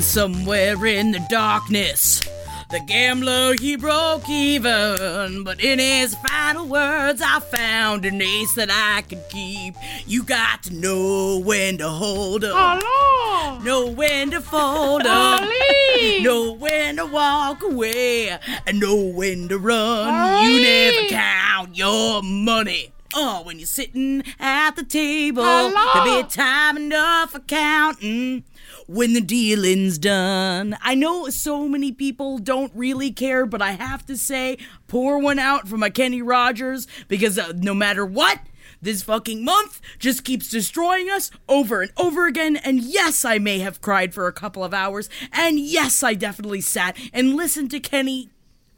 Somewhere in the darkness, the gambler he broke even. But in his final words, I found an ace that I could keep. You got to know when to hold up, know when to fold up, know when to walk away, and know when to run. You never count your money. Oh, when you're sitting at the table, there'll be time enough for counting when the dealing's done. I know so many people don't really care, but I have to say, pour one out for my Kenny Rogers because uh, no matter what, this fucking month just keeps destroying us over and over again. And yes, I may have cried for a couple of hours. And yes, I definitely sat and listened to Kenny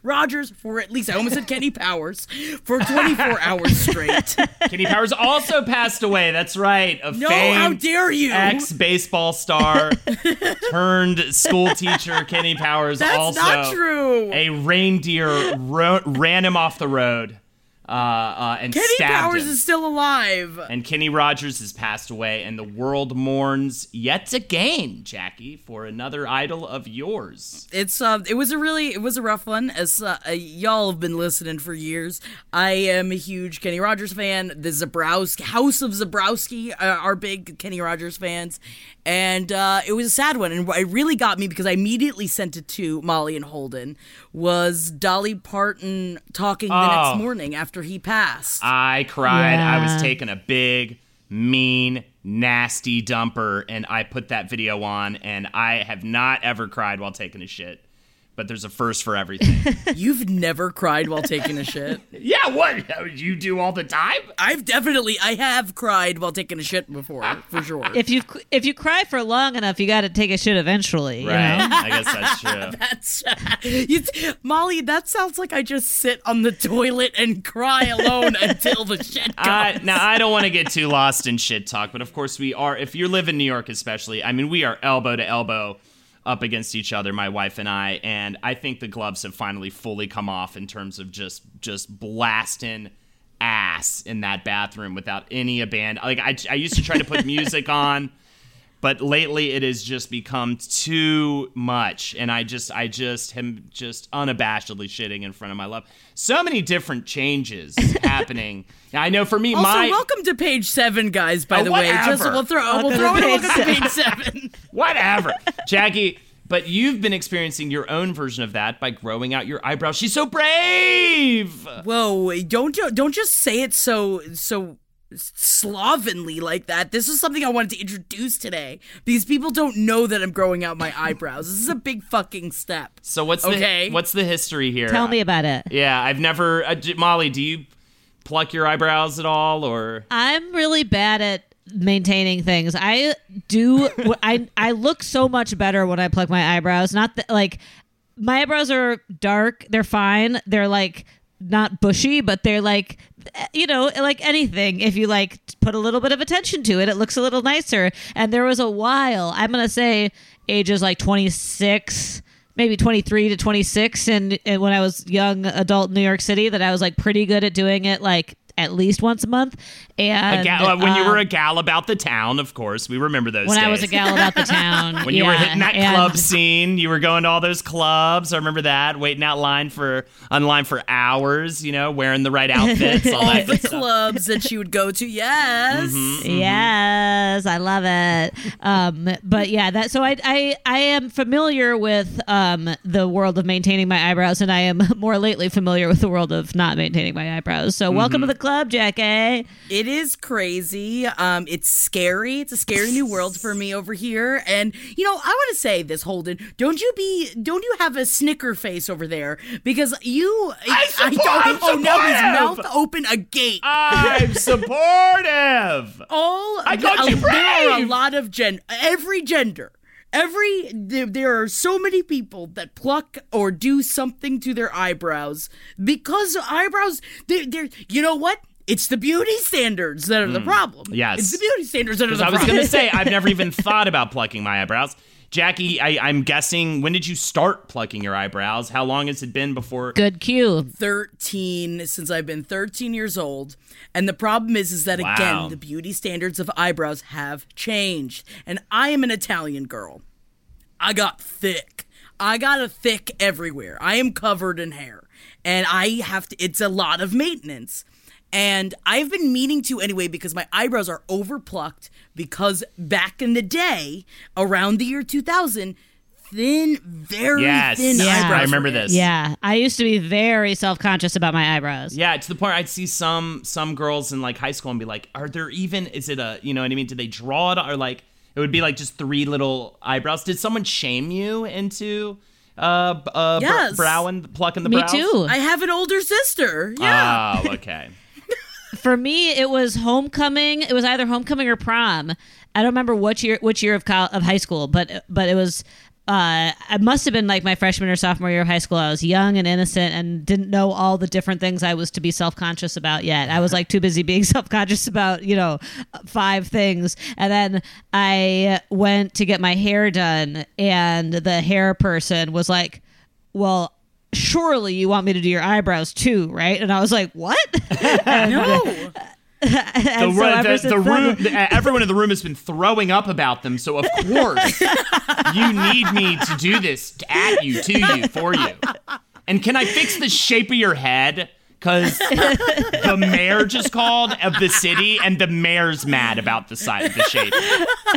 Rogers for at least, I almost said Kenny Powers, for 24 hours straight. Kenny Powers also passed away. That's right. A No, how dare you? Ex baseball star turned school teacher Kenny Powers also. That's also not true. a reindeer ro- ran him off the road uh, uh, and Kenny Powers him. is still alive. and Kenny Rogers has passed away, and the world mourns yet again, Jackie, for another idol of yours. It's uh, it was a really it was a rough one. As uh, uh, y'all have been listening for years, I am a huge Kenny Rogers fan. The Zebrowski House of Zebrowski uh, are big Kenny Rogers fans, and uh, it was a sad one. And it really got me because I immediately sent it to Molly and Holden was Dolly Parton talking the Oh. next morning after he passed. I cried. I was taking a big, mean, nasty dumper, and I put that video on, and I have not ever cried while taking a shit. But there's a first for everything. You've never cried while taking a shit. yeah, what? You do all the time? I've definitely I have cried while taking a shit before, for sure. If you if you cry for long enough, you got to take a shit eventually. you Right. know? I guess that's true. That's you, Molly. That sounds like I just sit on the toilet and cry alone until the shit comes. I, now I don't want to get too lost in shit talk, but of course we are. If you live in New York, especially, I mean, we are elbow to elbow up against each other, my wife and I, and I think the gloves have finally fully come off in terms of just just blasting ass in that bathroom without any abandon. Like I, I used to try to put music on. But lately, it has just become too much, and I just, I just am just unabashedly shitting in front of my love. So many different changes happening. Now, I know for me, also, my welcome to page seven, guys. By Oh, the way, just we'll throw we'll throw in a welcome to page seven. whatever, Jackie. But you've been experiencing your own version of that by growing out your eyebrows. She's so brave. Whoa! Don't don't just say it so so slovenly like that. This is something I wanted to introduce today because people don't know that I'm growing out my eyebrows. This is a big fucking step. So what's Okay. the what's the history here? Tell me about it. Yeah, I've never. Uh, Molly, do you pluck your eyebrows at all, or? I'm really bad at maintaining things. I do. I I look so much better when I pluck my eyebrows. Not that like my eyebrows are dark. They're fine. They're like not bushy, but they're like you know like anything. If you like put a little bit of attention to it, it looks a little nicer. And there was a while. I'm gonna say ages like 26 maybe 23 to 26 and, and when i was young adult in new york city that i was like pretty good at doing it like at least once a month. And A gal- when you were a gal about the town, of course, we remember those. when I was a gal about the town, When you were yeah, hitting that and- club scene, you were going to all those clubs. I remember that, waiting out line for online for hours. You know, wearing the right outfits, all All that the stuff. clubs that she would go to. Yes. Mm-hmm. Yes, I love it. Um, but yeah, that so I I I am familiar with um the world of maintaining my eyebrows, and I am more lately familiar with the world of not maintaining my eyebrows. So welcome to Mm-hmm. the club, Jackie. It is crazy. Um, it's scary. It's a scary new world for me over here. And you know, I want to say this, Holden. Don't you be? Don't you have a snicker face over there? Because you, I support- I'm oh no, his mouth open agape. I'm supportive. All I called you there are a lot of gen. Every gender. Every there, there are so many people that pluck or do something to their eyebrows because eyebrows. They're, they're you know what? It's the beauty standards that are the problem. Mm. Yes. it's the beauty standards that are the I was going to say, I've never even thought about plucking my eyebrows. Jackie, I, I'm guessing, when did you start plucking your eyebrows? How long has it been before? Good cue. 13 since I've been 13 years old. And the problem is is that Wow. again, the beauty standards of eyebrows have changed. And I am an Italian girl. I got thick. I got a thick everywhere. I am covered in hair. And I have to it's a lot of maintenance. And I've been meaning to anyway because my eyebrows are overplucked because back in the day, around the year 2000, thin, very Yes. thin Yeah. eyebrows. I remember this. Yeah, I used to be very self conscious about my eyebrows. Yeah, to the point I'd see some some girls in like high school and be like, "Are there even? Is it a you know what I mean? Did they draw it or like it would be like just three little eyebrows? Did someone shame you into uh, b- uh br- brow and plucking the Me brows? too. I have an older sister. Yeah. Oh, okay. For me, it was homecoming. It was either homecoming or prom. I don't remember which year which year of col- of high school, but but it was. Uh, I must have been like my freshman or sophomore year of high school. I was young and innocent and didn't know all the different things I was to be self conscious about yet. I was like too busy being self conscious about you know five things. And then I went to get my hair done, and the hair person was like, "Well." Surely you want me to do your eyebrows too, right? And I was like, "What?" no. Uh, the, so ru- the, the room, the- everyone in the room has been throwing up about them. So of course, you need me to do this to, at you, to you, for you. And can I fix the shape of your head? Because the mayor just called of the city, and the mayor's mad about the size, the shape,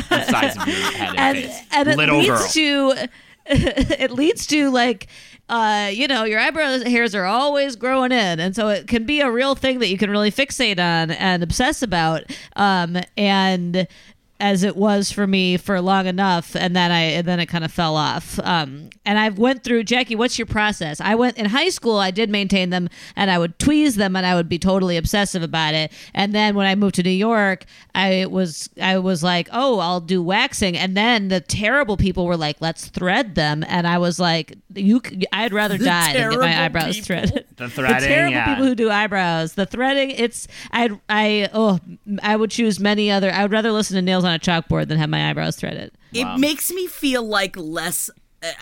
the size of your head and, and, face. and it Little leads girl. to it leads to like uh you know your eyebrow hairs are always growing in. And so it can be a real thing that you can really fixate on and obsess about. Um and as it was for me for long enough and then i and then it kind of fell off. Um and i've went through jackie what's your process? I went in high school i did maintain them and i would tweeze them and i would be totally obsessive about it. And then when i moved to new york i was i was like oh i'll do waxing. And then the terrible people were like let's thread them. And i was like you c- i'd rather The die than get my eyebrows people. threaded. The the terrible yeah. people who do eyebrows. The threading it's i i oh i would choose many other i would rather listen to nails on a chalkboard than have my eyebrows threaded It makes me feel like less.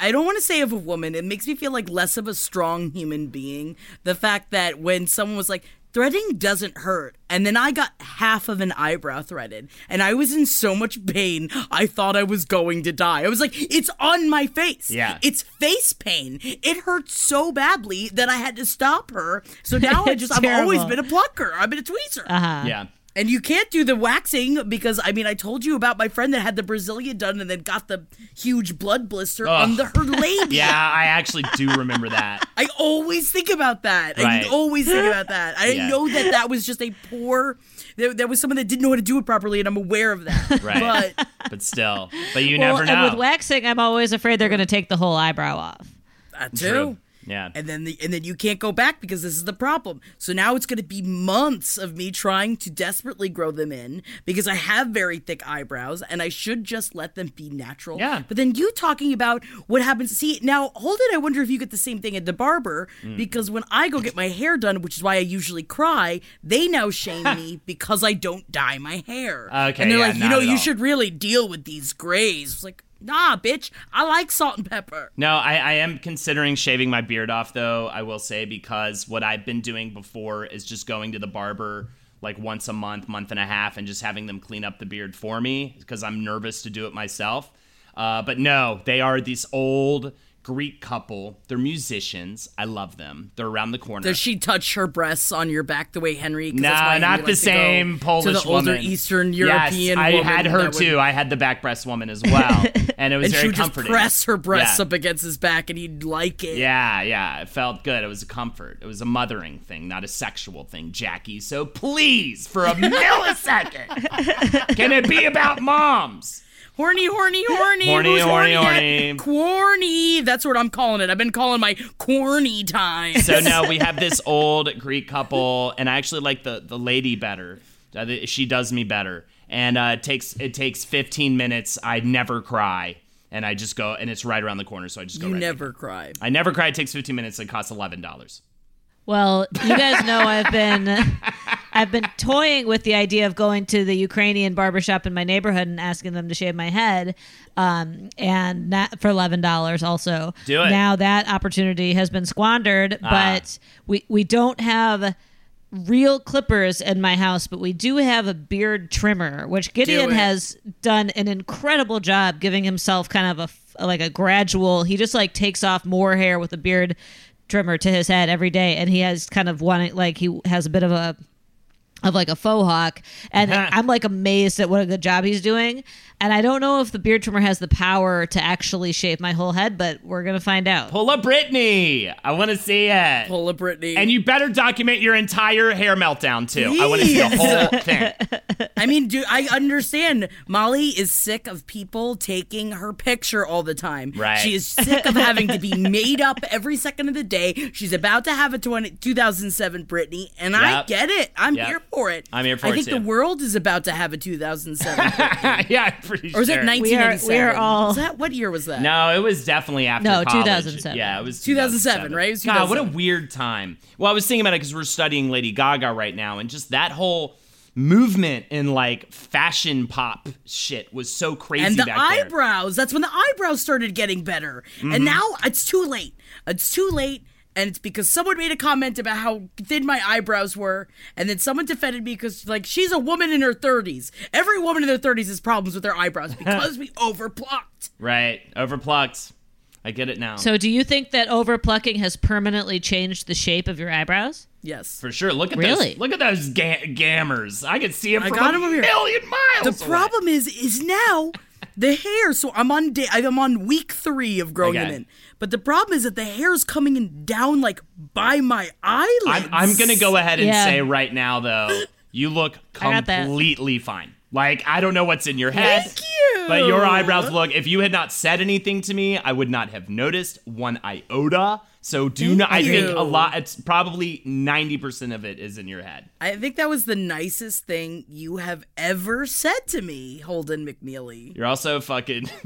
I don't want to say of a woman. It makes me feel like less of a strong human being. The fact that when someone was like, threading doesn't hurt. And then I got half of an eyebrow threaded. And I was in so much pain, I thought I was going to die. I was like, it's on my face. Yeah. It's face pain. It hurt so badly that I had to stop her. So now I just, I've always been a plucker. I've been a tweezer. uh-huh yeah. And you can't do the waxing because I mean I told you about my friend that had the Brazilian done and then got the huge blood blister on the her labia. Yeah, I actually do remember that. I always think about that. Right. I always think about that. I Yeah. know that that was just a poor. There, there was someone that didn't know how to do it properly, and I'm aware of that. Right. But But still, but you well, never know. and with waxing i'm always afraid they're going to take the whole eyebrow off that True. Yeah. And then the, and then you can't go back because this is the problem. So now it's going to be months of me trying to desperately grow them in because I have very thick eyebrows and I should just let them be natural. Yeah. But then you talking about what happens. See now, hold it. I wonder if you get the same thing at the barber Mm. because when I go get my hair done, which is why I usually cry, they now shame me because I don't dye my hair. Okay, And they're yeah, like, you know, you all. should really deal with these grays. It's like. Nah, bitch. I like salt and pepper. No, I, I am considering shaving my beard off, though, I will say, because what I've been doing before is just going to the barber like once a month, month and a half, and just having them clean up the beard for me because I'm nervous to do it myself. Uh, but no, they are these old Greek couple. They're musicians. I love them. They're around the corner. Does she touch her breasts on your back the way Henry? 'cause Nah, that's why Henry not the likes to go same Polish to the older woman. Eastern yes, European. I woman had her that would- too. I had the back breast woman as well, and it was and she very would just comforting. press her breasts Yeah. up against his back, and he'd like it. Yeah, yeah, it felt good. It was a comfort. It was a mothering thing, not a sexual thing, Jackie. So please, for a millisecond, can it be about moms? Horny, horny, horny. Horny, Who's horny, horny. Corny. That's what I'm calling it. I've been calling my corny time. So now we have this old Greek couple, and I actually like the the lady better. Uh, she does me better, and uh, it takes it takes 15 minutes. I never cry, and I just go, and it's right around the corner, so I just go. you right never there. cry. I never cry. It takes 15 minutes. It costs eleven dollars. Well, you guys know I've been I've been toying with the idea of going to the Ukrainian barbershop in my neighborhood and asking them to shave my head, um, and not for eleven dollars. Also, Do it. now. That opportunity has been squandered, Ah. but we we don't have real clippers in my house, but we do have a beard trimmer, which Gideon it. has done an incredible job giving himself kind of a like a gradual. He just like takes off more hair with a beard trimmer to his head every day, and he has kind of one like he has a bit of a of like a faux hawk and i'm like amazed at what a good job he's doing and i don't know if the beard trimmer has the power to actually shave my whole head but we're gonna find out Pull up Britney. I want to see it. Pull a Britney. And you better document your entire hair meltdown too. I want to see the whole thing. I mean, do I understand? Molly is sick of people taking her picture all the time. Right. She is sick of having to be made up every second of the day. She's about to have a 20, 2007 Britney, and I get it. I'm Yep. here for it. I'm here for I it, think too. the world is about to have a 2007 yeah, I'm pretty sure. or is sure. it 1987? We are- we are all- Was that what year was that? No, it was definitely after No, college. 2007. Yeah, it was 2007, right? It was God, what a weird time. Well, I was thinking about it because we're studying Lady Gaga right now, and just that whole movement in like fashion pop shit was so crazy and the back there. eyebrows. That's when the eyebrows started getting better. Mm-hmm. And now it's too late. It's too late. And it's because someone made a comment about how thin my eyebrows were, and then someone defended me because, like, she's a woman in her 30s. Every woman in their 30s has problems with their eyebrows because we overplucked. Right, overplucked. I get it now. so do you think that overplucking has permanently changed the shape of your eyebrows Yes. for sure. Look at Really? those. Look at those ga- gammers. I can see them I from got a 'em over here. million miles. The away. problem is, is now the hair. So I'm on day. I'm on week three of growing Okay. it in. But the problem is that the hair is coming in down like by my eyelids. I'm, I'm gonna go ahead and Yeah. say right now though, you look I got that. completely fine. Like I don't know what's in your head. Thank you. But your eyebrows look. If you had not said anything to me, I would not have noticed one iota. So do not. I think you. a lot. It's probably ninety percent of it is in your head. I think that was the nicest thing you have ever said to me, Holden McNeely. You're also fucking.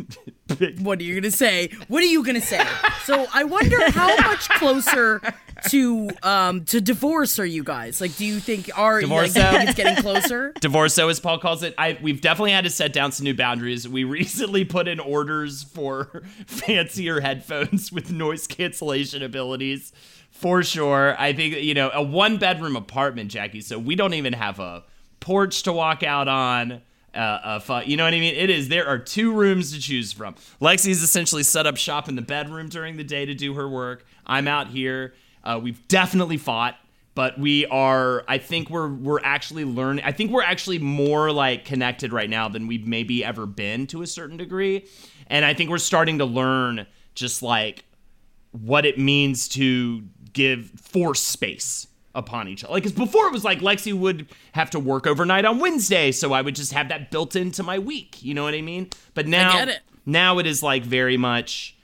What are you gonna say? What are you gonna say? so I wonder how much closer to um to divorce are you guys? Like, do you think are Divorce think it's getting closer? Divorceo, as Paul calls it. I we've definitely had to set down some new boundaries. We recently put in orders for fancier headphones with noise cancellation abilities. For sure. I think you know, a one bedroom apartment, Jackie, so we don't even have a porch to walk out on. Uh, a fu- you know what I mean? It is. There are two rooms to choose from. Lexi's essentially set up shop in the bedroom during the day to do her work. I'm out here. Uh, we've definitely fought but we are i think we're we're actually learning i think we're actually more like connected right now than we've maybe ever been to a certain degree and i think we're starting to learn just like what it means to give force space upon each other like because before it was like lexi would have to work overnight on wednesday so i would just have that built into my week you know what i mean but now it. now it is like very much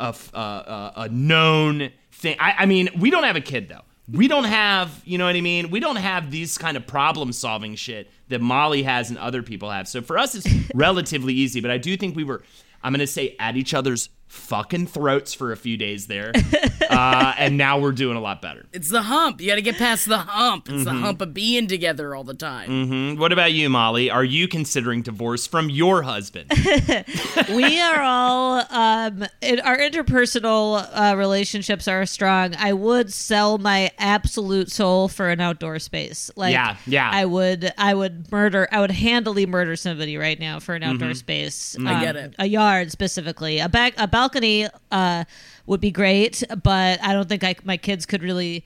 a, uh, a known thing. I, I mean, we don't have a kid though. We don't have, you know what I mean? We don't have these kind of problem solving shit that Molly has and other people have. So for us, it's relatively easy. But I do think we were, I'm going to say, at each other's fucking throats for a few days there, uh, and now we're doing a lot better. It's the hump. You got to get past the hump. It's the Mm-hmm. hump of being together all the time. Mm, What about you, Molly? Are you considering divorce from your husband? we are all um in, our interpersonal uh, relationships are strong i would sell my absolute soul for an outdoor space like Yeah, yeah. i would i would murder i would handily murder somebody right now for an outdoor space I um, get it. a yard specifically a back a balcony uh would be great but i don't think I, my kids could really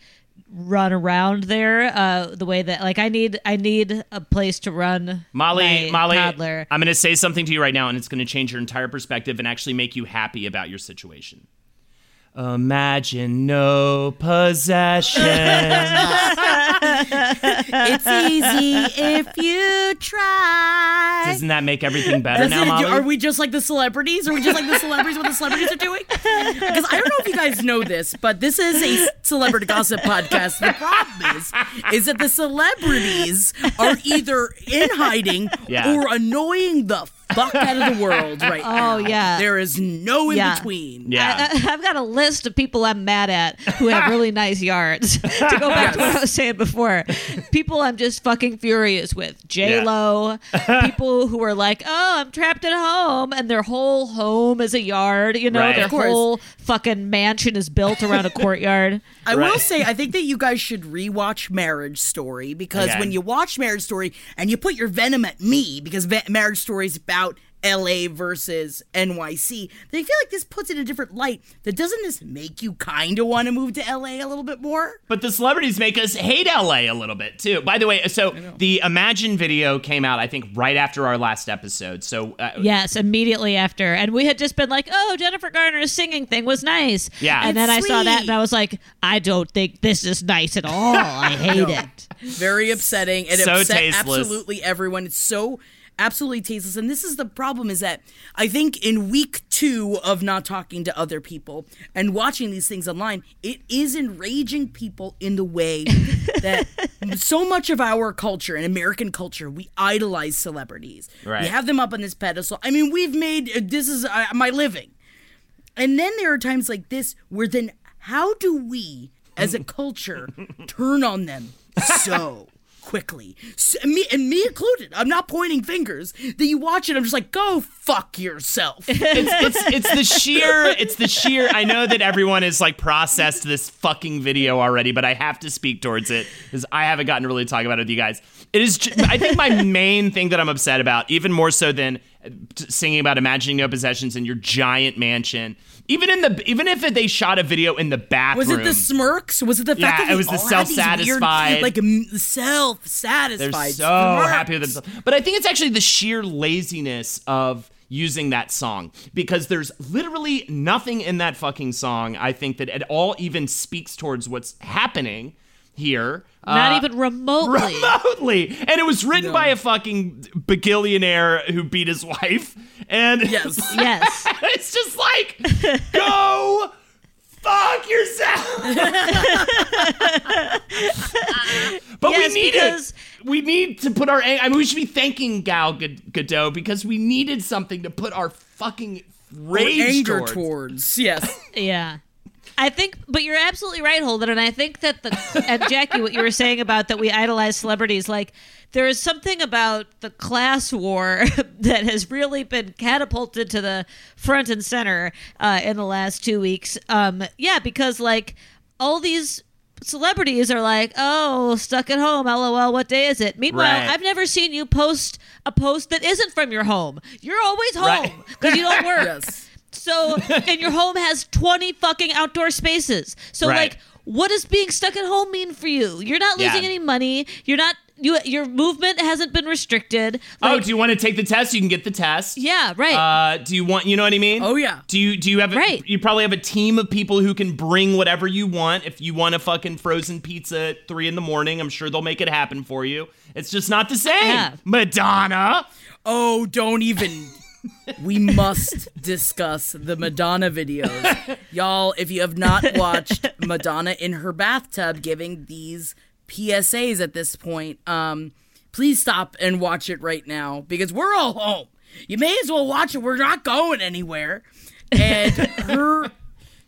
run around there uh the way that like i need i need a place to run Molly, Molly, toddler I'm going to say something to you right now, and it's going to change your entire perspective and actually make you happy about your situation. Imagine no possession. It's easy if you try. Doesn't that make everything better Does now, it- Molly? are we just like the celebrities? Are we just like the celebrities? What the celebrities are doing? Because I don't know if you guys know this, but this is a celebrity gossip podcast. The problem is, is that the celebrities are either in hiding Yeah. or annoying the fuck out of the world right oh, now. Oh, yeah. there is no in Yeah. between. yeah. I, have got a list of people I'm mad at who have really nice yards. to go back to what I was saying before, people I'm just fucking furious with. J Lo, people who are like, "Oh, I'm trapped at home," and their whole home is a yard. You know, Right. their Of course. whole fucking mansion is built around a courtyard. I Right. will say, I think that you guys should rewatch Marriage Story because Okay. when you watch Marriage Story and you put your venom at me because Va- Marriage Story is about LA versus NYC, They feel like this puts it in a different light. That doesn't this make you kind of want to move to LA a little bit more? But the celebrities make us hate LA a little bit too. By the way, so the Imagine video came out, I think, right after our last episode. So uh, Yes, immediately after. And we had just been like, oh, Jennifer Garner's singing thing was nice. Yeah. And then I saw that and I was like, I don't think this is nice at all. I hate it. Very upsetting. It So upset tasteless. absolutely everyone. It's so absolutely tasteless. And this is the problem is that I think in week two of not talking to other people and watching these things online, it is enraging people in the way that so much of our culture and American culture, we idolize celebrities. Right. We have them up on this pedestal. I mean, we've made uh, this is uh, my living. And then there are times like this where then how do we as a culture turn on them so quickly? S me and me included. I'm not pointing fingers. That you watch it, I'm just like, go fuck yourself. it's, it's it's the sheer it's the sheer I know that everyone has like processed this fucking video already, but I have to speak towards it because I haven't gotten to really talk about it with you guys. It is I think my main thing that I'm upset about, even more so than singing about imagining no possessions in your giant mansion. Even in the even if they shot a video in the bathroom. Was it the smirks? Was it the fact Yeah, that they it was the all had these self-satisfied- like m- self-satisfied? They're so smirks? happy with themselves. But I think it's actually the sheer laziness of using that song because there's literally nothing in that fucking song I think that at all even speaks towards what's happening here. Not Uh, even remotely. remotely. And it was written by a fucking bagillionaire who beat his wife. And Yes. yes. it's just like, go fuck yourself. but Yes, we need because- it. We need to put our. ang- I mean, we should be thanking Gal Gad- Gadot because we needed something to put our fucking rage anger towards. towards. Yes. Yeah. I think, but you're absolutely right, Holden. And I think that the, and Jackie, what you were saying about that we idolize celebrities, like there is something about the class war that has really been catapulted to the front and center uh, in the last two weeks. Um, yeah, because like all these celebrities are like, oh, stuck at home, lol, what day is it? Meanwhile, Right. I've never seen you post a post that isn't from your home. You're always home because you don't work. Yes. So, and your home has 20 fucking outdoor spaces. So, Right. like, what does being stuck at home mean for you? You're not losing Yeah. any money. You're not, you, your movement hasn't been restricted. oh, do you want to take the test? You can get the test. yeah, right. Uh, do you want? You know what I mean? Oh, yeah. Do you do you have? A, Right. You probably have a team of people who can bring whatever you want. If you want a fucking frozen pizza at three in the morning, I'm sure they'll make it happen for you. It's just not the same. Yeah. Madonna. Oh, don't even. We must discuss the Madonna videos. Y'all, if you have not watched Madonna in her bathtub giving these PSAs at this point, um, please stop and watch it right now because we're all home. You may as well watch it. We're not going anywhere. and her.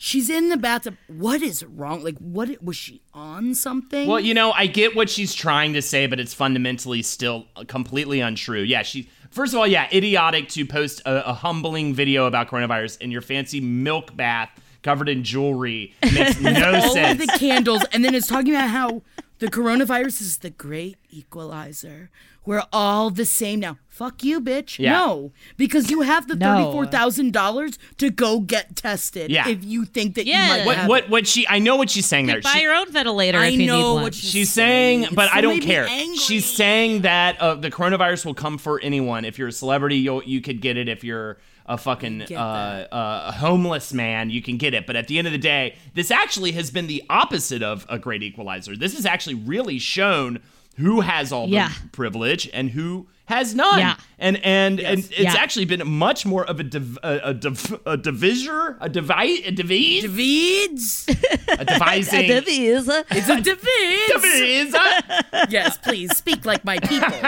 She's in the bathtub. What is wrong? Like, what was she on something? Well, you know, I get what she's trying to say, but it's fundamentally still completely untrue. Yeah, she. First of all, yeah, idiotic to post a, a humbling video about coronavirus in your fancy milk bath covered in jewelry makes no all sense. of the candles, and then it's talking about how the coronavirus is the great equalizer. We're all the same now. Fuck you, bitch. Yeah. No, because you have the No. thirty-four thousand dollars to go get tested. Yeah. if you think that Yeah. you might what have what what she? I know what she's saying there. Buy She- your own ventilator I if you know need what she's, She's saying, It but I don't care. angry. She's saying that uh, the coronavirus will come for anyone. If you're a celebrity, you you could get it. If you're a fucking uh, uh, a homeless man, you can get it. But at the end of the day, this actually has been the opposite of a great equalizer. This has actually really shown who has all Yeah. the privilege and who has none. Yeah. And and and it's Yeah. actually been much more of a div- a, a, div- a divisor, a divide, a divide, Davids. a devising. That is, uh, It's a Davids. Divisor. yes, please speak like my people.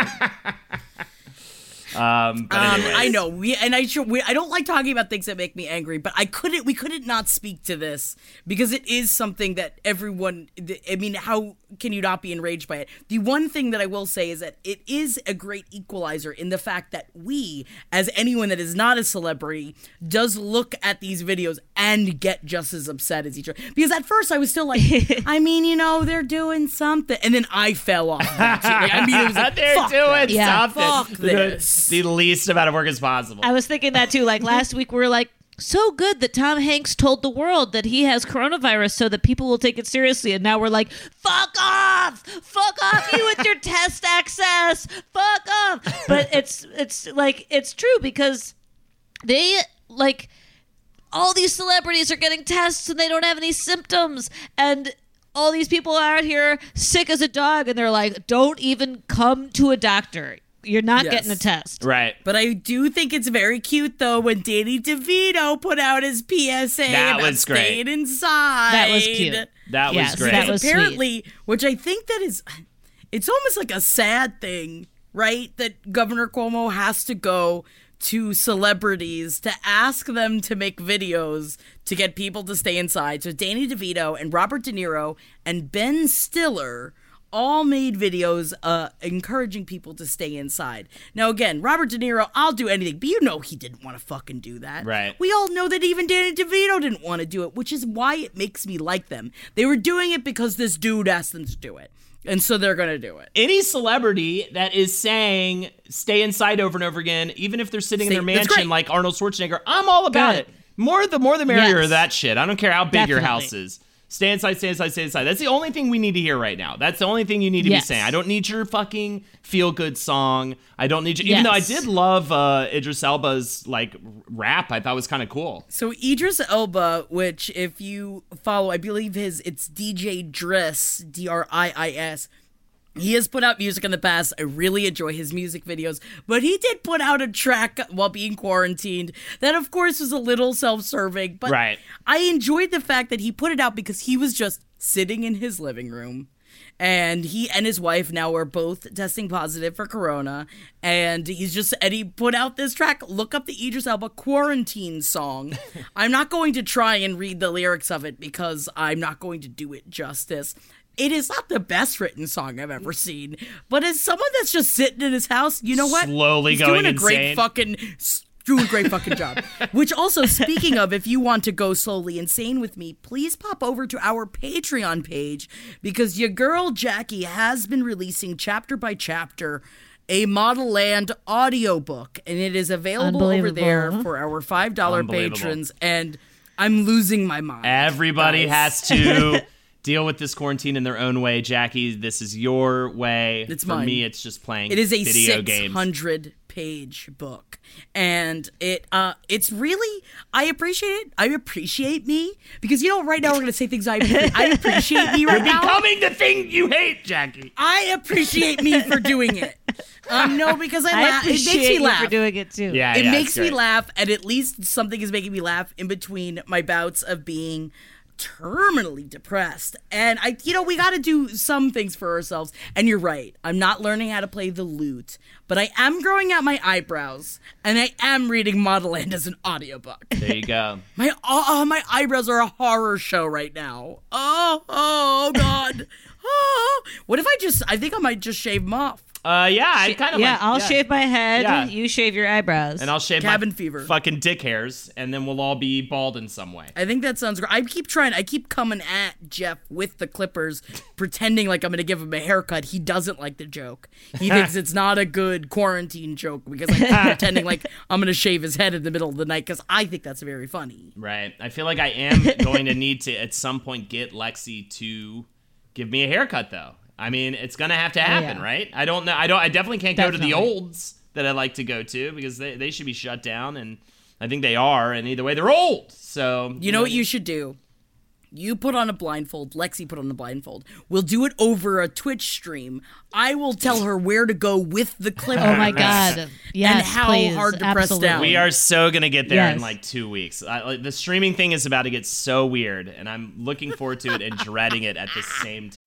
Um, Um. I know we and I sure we, I don't like talking about things that make me angry, but I couldn't we couldn't not speak to this because it is something that everyone. I mean, how can you not be enraged by it? The one thing that I will say is that it is a great equalizer in the fact that we, as anyone that is not a celebrity, does look at these videos and get just as upset as each other. Because at first I was still like, I mean, you know, they're doing something, and then I fell off. Like, I mean, it was like, They're fuck doing that. Yeah. Fuck The- this. The, least amount of work as possible. I was thinking that too. Like last week, we were like, so good that Tom Hanks told the world that he has coronavirus so that people will take it seriously. And now we're like, fuck off! Fuck off, you with your test access! Fuck off! But it's, it's like, it's true because they, like, all these celebrities are getting tests and they don't have any symptoms. And all these people are out here sick as a dog and they're like, don't even come to a doctor. You're not Yes. getting a test. right. But I do think it's very cute though when Danny DeVito put out his PSA That about was great. staying inside. That was cute. That Yes, was great. that was sweet. apparently, which I think that is, it's almost like a sad thing, right? That Governor Cuomo has to go to celebrities to ask them to make videos to get people to stay inside. So Danny DeVito and Robert De Niro and Ben Stiller all made videos uh, encouraging people to stay inside. Now, again, Robert De Niro, I'll do anything, but you know he didn't want to fucking do that. Right. We all know that even Danny DeVito didn't want to do it, which is why it makes me like them. They were doing it because this dude asked them to do it. And so they're going to do it. Any celebrity that is saying stay inside over and over again, even if they're sitting Stay- in their mansion like Arnold Schwarzenegger, I'm all about Good. it. More the more the merrier Yes. of that shit. I don't care how big your house is. Stay inside, stay inside, stay inside. That's the only thing we need to hear right now. That's the only thing you need to Yes. be saying. I don't need your fucking feel good song. I don't need you. Even though I did love uh, Idris Elba's like rap, I thought was kind of cool. So Idris Elba, which if you follow, I believe his it's DJ Driis, D R I I S. He has put out music in the past. I really enjoy his music videos, but he did put out a track while being quarantined that, of course, was a little self-serving. But Right. I enjoyed the fact that he put it out because he was just sitting in his living room. And he and his wife now are both testing positive for corona. And he's just and he put out this track. Look up the Idris Elba quarantine song. I'm not going to try and read the lyrics of it because I'm not going to do it justice. It is not the best written song I've ever seen, but as someone that's just sitting in his house, you know what? Slowly He's going doing a great fucking doing a great fucking job. Which also, speaking of, if you want to go slowly insane with me, please pop over to our Patreon page because your girl Jackie has been releasing chapter by chapter a Modelland audiobook, and it is available over there for our five dollar patrons. And I'm losing my mind. Everybody guys. has to deal with this quarantine in their own way. Jackie, this is your way. It's For mine. me, it's just playing It is a video six hundred page book, and it uh, it's really I appreciate it. I appreciate me because you know right now we're gonna say things I I appreciate me right now. Becoming the thing you hate, Jackie. I appreciate me for doing it. Um, no, because I, I laugh. It makes me you laugh. for doing it too. Yeah, it yeah, makes me laugh, and at least something is making me laugh in between my bouts of being terminally depressed. And I, you know, we got to do some things for ourselves. And you're right. I'm not learning how to play the lute, but I am growing out my eyebrows and I am reading Modelland as an audiobook. There you go. My oh, my eyebrows are a horror show right now. Oh, oh God. Oh, what if I just? I think I might just shave them off. Uh, yeah, I kind of yeah, like, I'll shave my head. Yeah. You shave your eyebrows. and I'll shave Cabin my fever. fucking dick hairs, and then we'll all be bald in some way. I think that sounds great. I keep trying. I keep coming at Jeff with the clippers, pretending like I'm going to give him a haircut. He doesn't like the joke. He thinks it's not a good quarantine joke because I'm pretending like I'm going to shave his head in the middle of the night because I think that's very funny. Right. I feel like I am going to need to at some point get Lexi to give me a haircut, though. I mean, it's gonna have to oh, happen, yeah. right? I don't know. I don't. I definitely can't go to the olds that I like to go to because they, they should be shut down, and I think they are. And either way, they're old. So You know what you should do? You put on a blindfold. Lexi put on a blindfold. We'll do it over a Twitch stream. I will tell her where to go with the clip. oh my god. Yes, and how please. hard to press Absolutely. down. We are so gonna get there in like two weeks. I, like, the streaming thing is about to get so weird, and I'm looking forward to it and dreading it at the same time.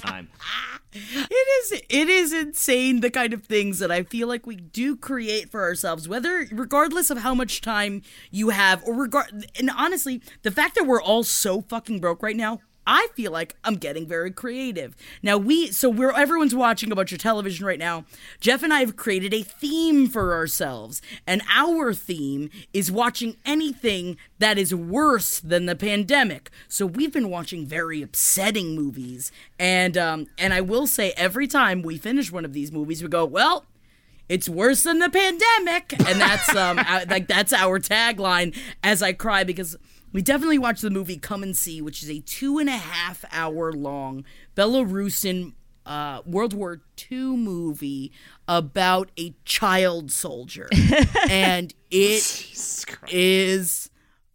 Time. It is it is insane the kind of things that I feel like we do create for ourselves, whether regardless of how much time you have or regard and honestly, the fact that we're all so fucking broke right now, I feel like I'm getting very creative. Now we so we're everyone's watching a bunch of television right now. Jeff and I have created a theme for ourselves, and our theme is watching anything that is worse than the pandemic. So we've been watching very upsetting movies, and um, and I will say every time we finish one of these movies, we go, well, it's worse than the pandemic, and that's um uh, like that's our tagline. As I cry because we definitely watched the movie Come and See, which is a two and a half hour long Belarusian uh, World War II movie about a child soldier, and it is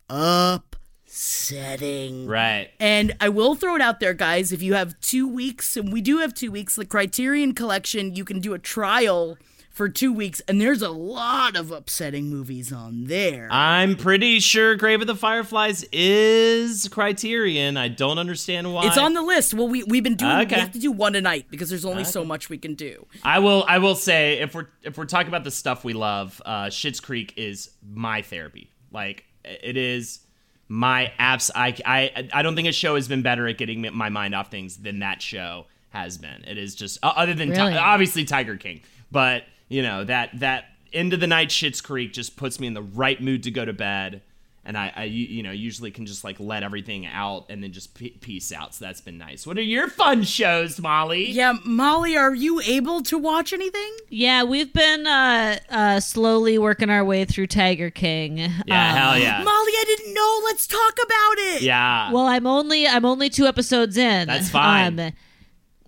upsetting. Right. And I will throw it out there, guys. If you have two weeks, and we do have two weeks, the Criterion Collection, you can do a trial for two weeks, and there's a lot of upsetting movies on there. I'm pretty sure Grave of the Fireflies is Criterion. I don't understand why. it's on the list. Well, we we've been doing. Okay. We have to do one a night because there's only so much we can do. I will. I will say if we're if we're talking about the stuff we love, uh, Schitt's Creek is my therapy. Like it is my apps. I I I don't think a show has been better at getting my mind off things than that show has been. It is just uh, other than Ti- Really? obviously Tiger King, but you know that that end of the night Schitt's Creek just puts me in the right mood to go to bed. And I, I, you you know, usually can just like let everything out and then just pe- peace out. So that's been nice. What are your fun shows, Molly? Yeah, Molly, are you able to watch anything? Yeah, we've been uh, uh, slowly working our way through Tiger King. Yeah, Um, hell yeah. Molly, I didn't know. Let's talk about it. Yeah. Well, I'm only I'm only two episodes in. That's fine. Um,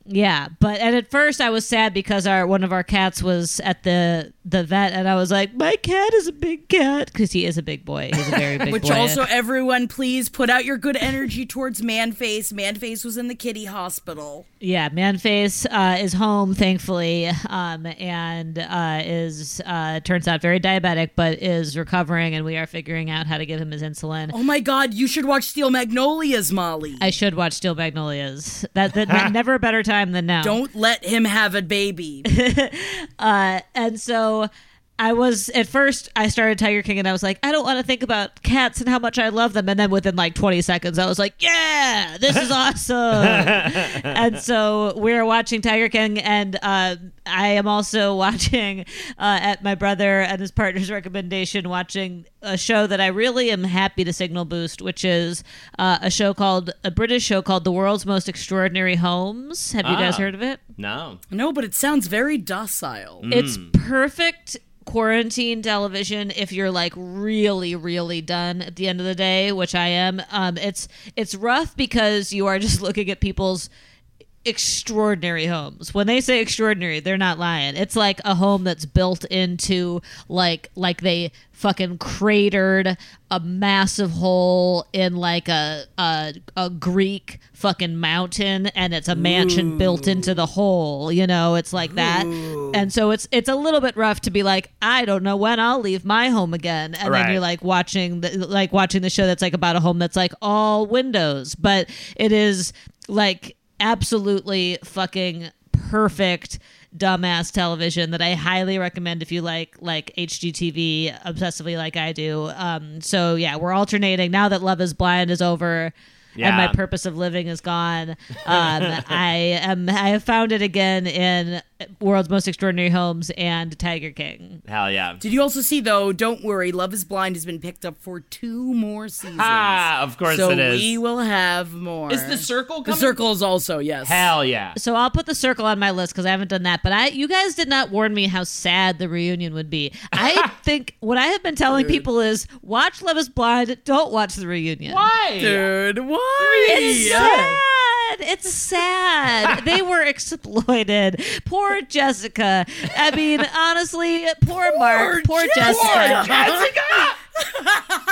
yeah, but and at first I was sad because our one of our cats was at the the vet, and I was like, my cat is a big cat because he is a big boy. He's a very big Which boy. also, everyone, please put out your good energy towards Manface. Manface was in the kitty hospital. yeah, Manface uh, is home thankfully, um, and uh, is uh, turns out very diabetic, but is recovering, and we are figuring out how to give him his insulin. Oh my God, you should watch Steel Magnolias, Molly. I should watch Steel Magnolias. That, that never a better time than now. Don't let him have a baby. Uh, and so so I was at first I started Tiger King and I was like, I don't want to think about cats and how much I love them. And then within like 20 seconds, I was like, yeah, this is awesome. and so we're watching Tiger King, and uh, I am also watching uh, at my brother and his partner's recommendation, watching a show that I really am happy to signal boost, which is uh, a show called a British show called The World's Most Extraordinary Homes. Have you guys Ah. heard of it? No. No, but it sounds very docile. It's perfect quarantine television if you're like really really done at the end of the day which i am. Um it's it's rough because you are just looking at people's extraordinary homes. When they say extraordinary they're not lying. It's like a home that's built into like like they fucking cratered a massive hole in like a a, a greek fucking mountain and it's a mansion built into the hole you know? It's like that. And so it's it's a little bit rough to be like i don't know when i'll leave my home again. And Right. then you're like watching the like watching the show that's like about a home that's like all windows. But it is like absolutely fucking perfect dumbass television that I highly recommend if you like like HGTV obsessively like I do. Um so yeah, we're alternating now that Love is Blind is over and my purpose of living is gone. Um I am I have found it again in World's Most Extraordinary Homes and Tiger King. Hell yeah. Did you also see though? Don't worry, Love Is Blind has been picked up for two more seasons. Ah, of course so it is. we will have more. Is the circle The coming? circle is also yes. Hell yeah. So I'll put the circle on my list because I haven't done that. But I, you guys did not warn me how sad the reunion would be. I think what I have been telling people is watch Love Is Blind, don't watch the reunion. Why? dude. Why? It's sad. It's sad. they were exploited. Poor Jessica. I mean, honestly, poor, Mark. Poor Jessica. Jessica!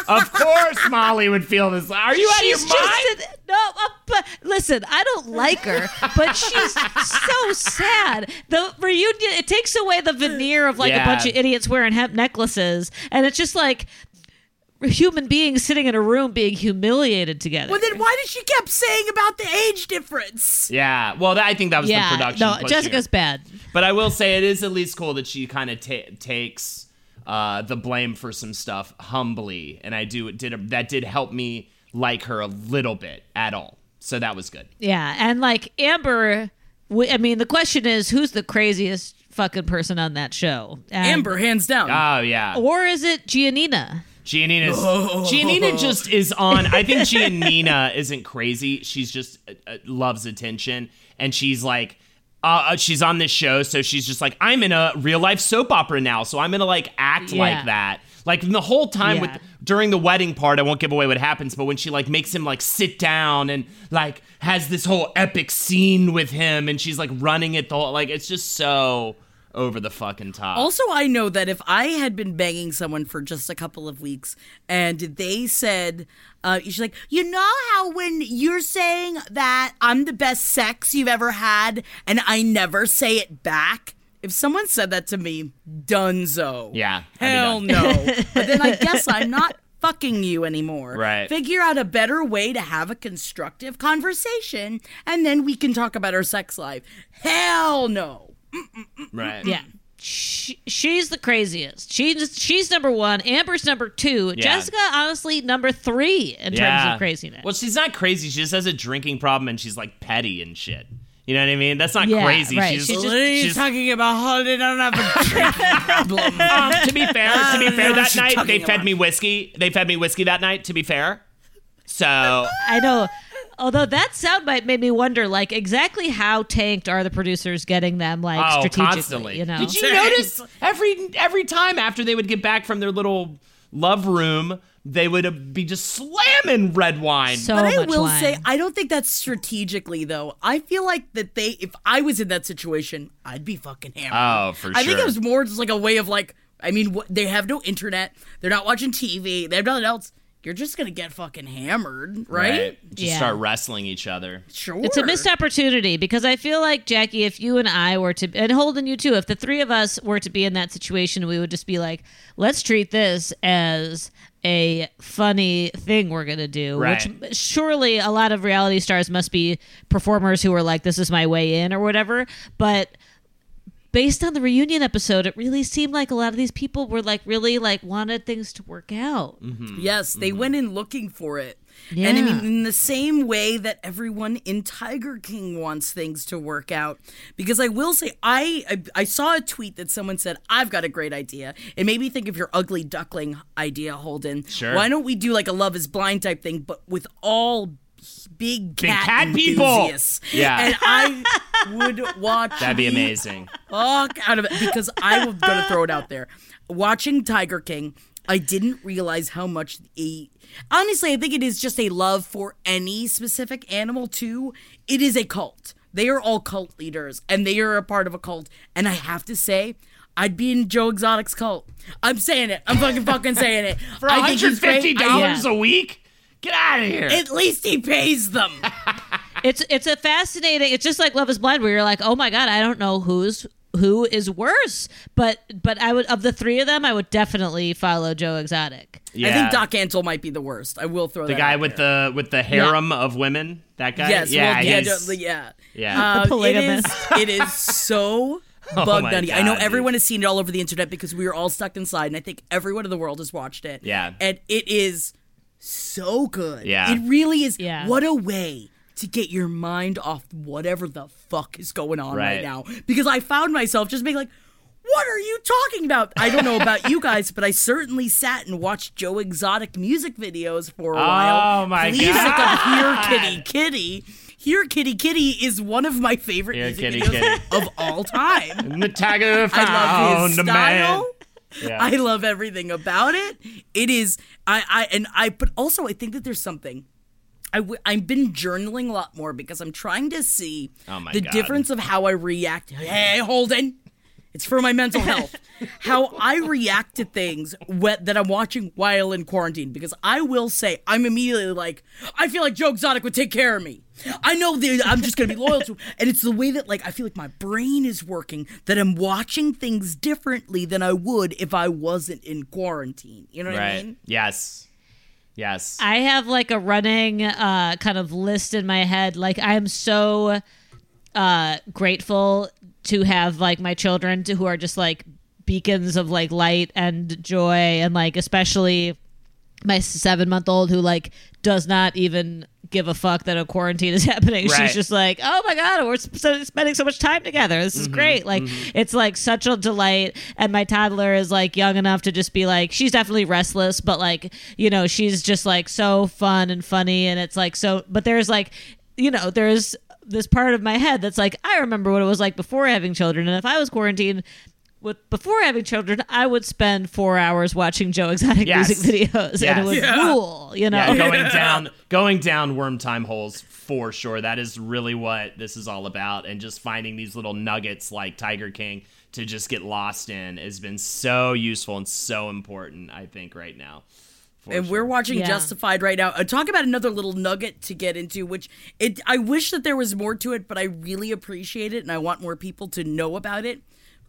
of course Molly would feel this. Are you out of your She's mind? just an- no. Uh, but listen, I don't like her, but she's so sad. The reunion it takes away the veneer of like a bunch of idiots wearing hemp necklaces, and it's just like human beings sitting in a room being humiliated together. Well, then why did she kept saying about the age difference? yeah. Well, that, I think that was yeah, the production. no, pushing Jessica's her. bad. But I will say it is at least cool that she kind of ta- takes uh, the blame for some stuff humbly, and I do it did that did help me like her a little bit at all. So that was good. Yeah, and like Amber, we, I mean, the question is, who's the craziest fucking person on that show? And- Amber, hands down. Oh yeah. or is it Giannina? Giannina's Giannina just is on. I think Giannina isn't crazy. She's just uh, uh, loves attention, and she's like, uh, uh, she's on this show, so she's just like, I'm in a real life soap opera now, so I'm gonna like act Yeah. like that. Like the whole time Yeah. with during the wedding part, I won't give away what happens, but when she like makes him like sit down and like has this whole epic scene with him, and she's like running it the whole like it's just so over the fucking top. Also, I know that if I had been banging someone for just a couple of weeks and they said, uh, she's like, you know how when you're saying that I'm the best sex you've ever had and I never say it back? If someone said that to me, dunzo. Yeah, Hell no. but then I guess I'm not fucking you anymore. Right. Figure out a better way to have a constructive conversation and then we can talk about our sex life. Hell no. Right. Yeah. She, she's the craziest. She's she's number one. Amber's number two. Yeah. Jessica, honestly, number three in terms of craziness. Well, she's not crazy. She just has a drinking problem and she's like petty and shit. You know what I mean? That's not Yeah, crazy. right. She's She's just, What she's- talking about? Holiday I don't have a drinking problem. um, to be fair, to be fair, that night they fed about? me whiskey. They fed me whiskey that night. To be fair, so I know. Although that soundbite made me wonder, like exactly how tanked are the producers getting them, like oh, strategically? constantly. You know, Did you notice every every time after they would get back from their little love room, they would uh, be just slamming red wine. so But I much will wine. say, I don't think that's strategically though. I feel like that they, if I was in that situation, I'd be fucking hammered. Oh, for I think it was more just like a way of like, I mean, they have no internet, they're not watching TV, they have nothing else. You're just gonna get fucking hammered, right? Just Yeah. start wrestling each other. Sure. It's a missed opportunity because I feel like Jackie, if you and I were to, and Holden, you too, if the three of us were to be in that situation, we would just be like, let's treat this as a funny thing we're gonna do. Right. Which surely a lot of reality stars must be performers who are like, this is my way in or whatever. But based on the reunion episode, it really seemed like a lot of these people were like really like wanted things to work out. Mm-hmm. Yes, they mm-hmm. went in looking for it. And I mean, in the same way that everyone in Tiger King wants things to work out, because I will say, I, I I saw a tweet that someone said, "I've got a great idea." It made me think of your ugly duckling idea, Holden. Sure. Why don't we do like a Love Is Blind type thing, but with all big Big cat, cat people. Yeah. and I would watch. That'd be amazing. fuck out of it because I was gonna throw it out there. Watching Tiger King, I didn't realize how much a honestly, I think it is just a love for any specific animal too. It is a cult. They are all cult leaders and they are a part of a cult. And I have to say, I'd be in Joe Exotic's cult. I'm saying it. I'm fucking fucking saying it. For I think he's great. $150 a week? Get out of here. At least he pays them. It's it's a fascinating. It's just like Love Is Blind, where you're like, oh my god, I don't know who's who is worse. But but I would of the three of them, I would definitely follow Joe Exotic. yeah. I think Doc Antle might be the worst. I will throw the that guy out with there. the with the harem of women. That guy. Yes, yeah, well, yeah, yeah. yeah. Um, it is. polygamist. It is so Oh bug my nutty. I know God, everyone dude. has seen it all over the internet because we were all stuck inside, and I think everyone in the world has watched it. Yeah. and it is so good. Yeah. it really is. Yeah. what a way to get your mind off whatever the fuck is going on right, Right. now. Because I found myself just being like. What are you talking about? I don't know about you guys, but I certainly sat and watched Joe Exotic music videos for a while. Oh, my Please look up God. Here Kitty Kitty. Here Kitty Kitty is one of my favorite Here music Kitty videos Kitty. of all time. And the tiger I love his a man. style. Yeah. I love everything about it. It is I I and I but also I think that there's something I w- I've been journaling a lot more because I'm trying to see Oh the God. difference of how I react. Hey, Holden, it's for my mental health. how I react to things wh- that I'm watching while in quarantine. Because I will say, I'm immediately like, I feel like Joe Exotic would take care of me. I know that I'm just gonna be loyal to, him. and it's the way that like I feel like my brain is working that I'm watching things differently than I would if I wasn't in quarantine. You know what I Right. mean? Yes. Yes. I have like a running uh, kind of list in my head. Like I'm so uh, grateful to have like my children to, who are just like beacons of like light and joy, and like especially my seven month old who like does not even give a fuck that a quarantine is happening. Right. She's just like, oh my god, we're sp- spending so much time together. This is mm-hmm, great. Like mm-hmm. it's like such a delight. And my toddler is like young enough to just be like, she's definitely restless, but like you know, she's just like so fun and funny, and it's like so. But there's like, you know, there's this part of my head that's like, I remember what it was like before having children, and if I was quarantined. With, before having children, I would spend four hours watching Joe Exotic Yes. music videos, and Yes. it would Yeah. rule. You know, Yeah, going down going down worm time holes for sure. That is really what this is all about. And just finding these little nuggets like Tiger King to just get lost in has been so useful and so important, I think, right now. For and sure. we're watching Yeah. Justified right now. Uh, talk about another little nugget to get into, which it I wish that there was more to it, but I really appreciate it, and I want more people to know about it.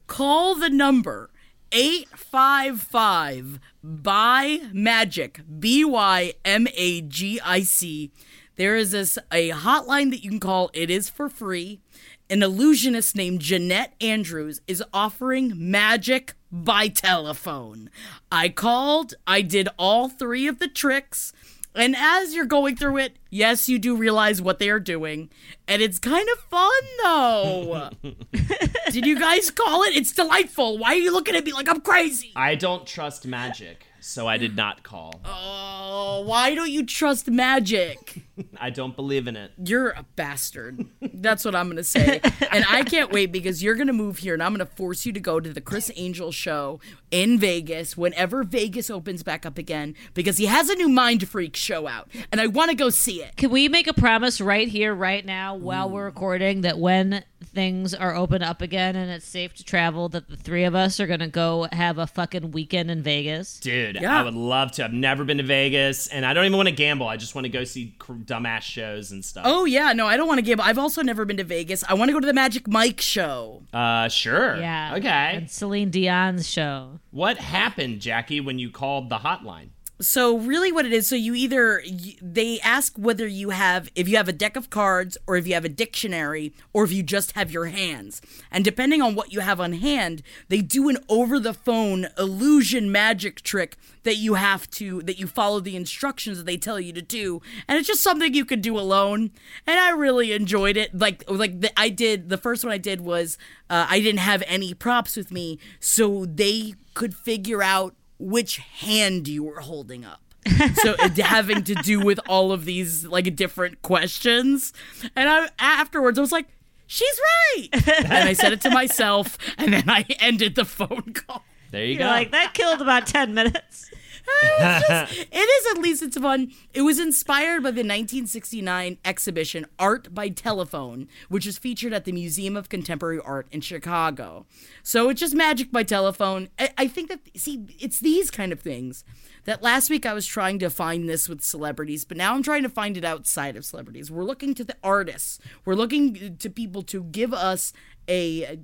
Call the number eight five five by Magic B Y M A G I C. There is this a hotline that you can call. It is for free. An illusionist named Jeanette Andrews is offering magic by telephone. I called, I did all three of the tricks, and as you're going through it, yes, you do realize what they are doing, and it's kind of fun though. did you guys call it? It's delightful. Why are you looking at me like I'm crazy? I don't trust magic, so I did not call. Oh, why don't you trust magic? I don't believe in it. You're a bastard. That's what I'm going to say. And I can't wait because you're going to move here and I'm going to force you to go to the Criss Angel show in Vegas whenever Vegas opens back up again because he has a new Mind Freak show out and I want to go see it. Can we make a promise right here, right now, while we're recording, that when things are open up again and it's safe to travel, that the three of us are gonna go have a fucking weekend in Vegas? Dude, Yeah. I would love to. I've never been to Vegas, and I don't even want to gamble. I just want to go see cr- dumbass shows and stuff. Oh, yeah. No, I don't want to give. I've also never been to Vegas. I want to go to the Magic Mike show. Uh, sure. Yeah. Okay. And Celine Dion's show. What happened, Jackie, when you called the hotline? So really, what it is, so you either they ask whether you have if you have a deck of cards or if you have a dictionary or if you just have your hands, and depending on what you have on hand, they do an over the phone illusion magic trick that you have to that you follow the instructions that they tell you to do, and it's just something you could do alone, and I really enjoyed it. Like like the, I did the first one I did was uh, I didn't have any props with me, so they could figure out which hand you were holding up. so having to do with all of these like different questions and I afterwards I was like she's right and I said it to myself and then I ended the phone call There you You're go. like that killed about ten minutes. Just- it is at least it's fun. It was inspired by the 1969 exhibition Art by Telephone, which is featured at the Museum of Contemporary Art in Chicago. So it's just magic by telephone. I, I think that see, it's these kind of things that last week I was trying to find this with celebrities, but now I'm trying to find it outside of celebrities. We're looking to the artists. We're looking to people to give us a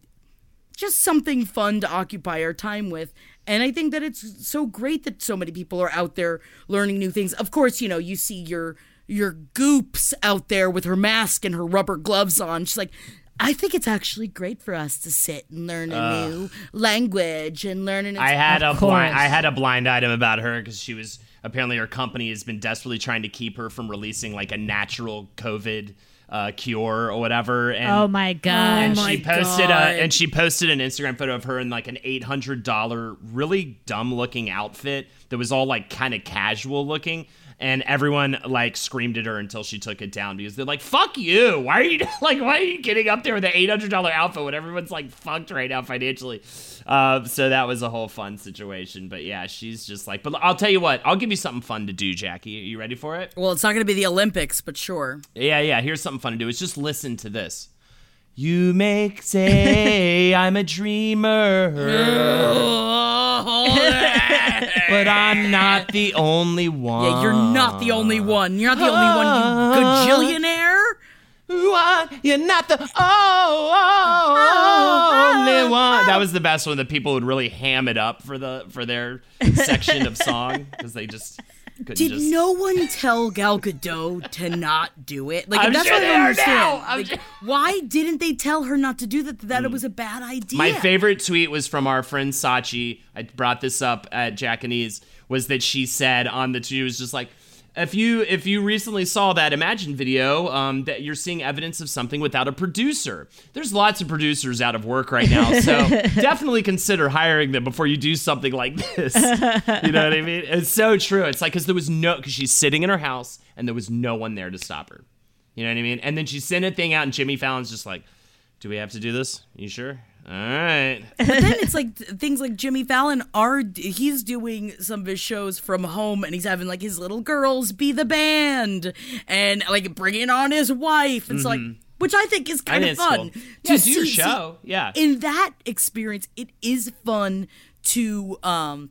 just something fun to occupy our time with. And I think that it's so great that so many people are out there learning new things. Of course, you know, you see your your goops out there with her mask and her rubber gloves on. She's like, I think it's actually great for us to sit and learn a new language and learn an I had a blind. I had a blind item about her because she was apparently her company has been desperately trying to keep her from releasing like a natural COVID uh, cure or whatever. And, Oh my god. and my she posted God. a and she posted an Instagram photo of her in like an eight hundred dollar really dumb looking outfit that was all like kind of casual looking. And everyone like screamed at her until she took it down because they're like, "Fuck you! Why are you like? Why are you getting up there with an eight hundred dollar outfit when everyone's like fucked right now financially?" Uh, so that was a whole fun situation. But yeah, she's just like. But I'll tell you what, I'll give you something fun to do, Jackie. Are you ready for it? well, it's not going to be the Olympics, but sure. Yeah, yeah. Here's something fun to do. Is just listen to this. You make say I'm a dreamer, but I'm not the only one. Yeah, you're not the only one. You're not the only one, you gajillionaire. You're not the oh, oh, only one. Oh. That was the best one that people would really ham it up for the for their section of song because they just Did just. no one tell Gal Gadot to not do it? Like I'm that's sure what I don't understand. Like, sure- why didn't they tell her not to do that? That it hmm. was a bad idea. My favorite tweet was from our friend Sachi. I brought this up at Jackanese. Was that she said on the tweet was just like, if you if you recently saw that Imagine video, um, that you're seeing evidence of something without a producer. There's lots of producers out of work right now, so definitely consider hiring them before you do something like this. You know what I mean? It's so true. It's like because there was no because she's sitting in her house and there was no one there to stop her. You know what I mean? And then she sent a thing out, and Jimmy Fallon's just like, "Do we have to do this? Are You sure? All right." But then it's like th- things like Jimmy Fallon are he's doing some of his shows from home and he's having like his little girls be the band and like bringing on his wife. It's like which I think is kind of fun. cool. to Yeah, do your see- show. Yeah. In that experience, it is fun to um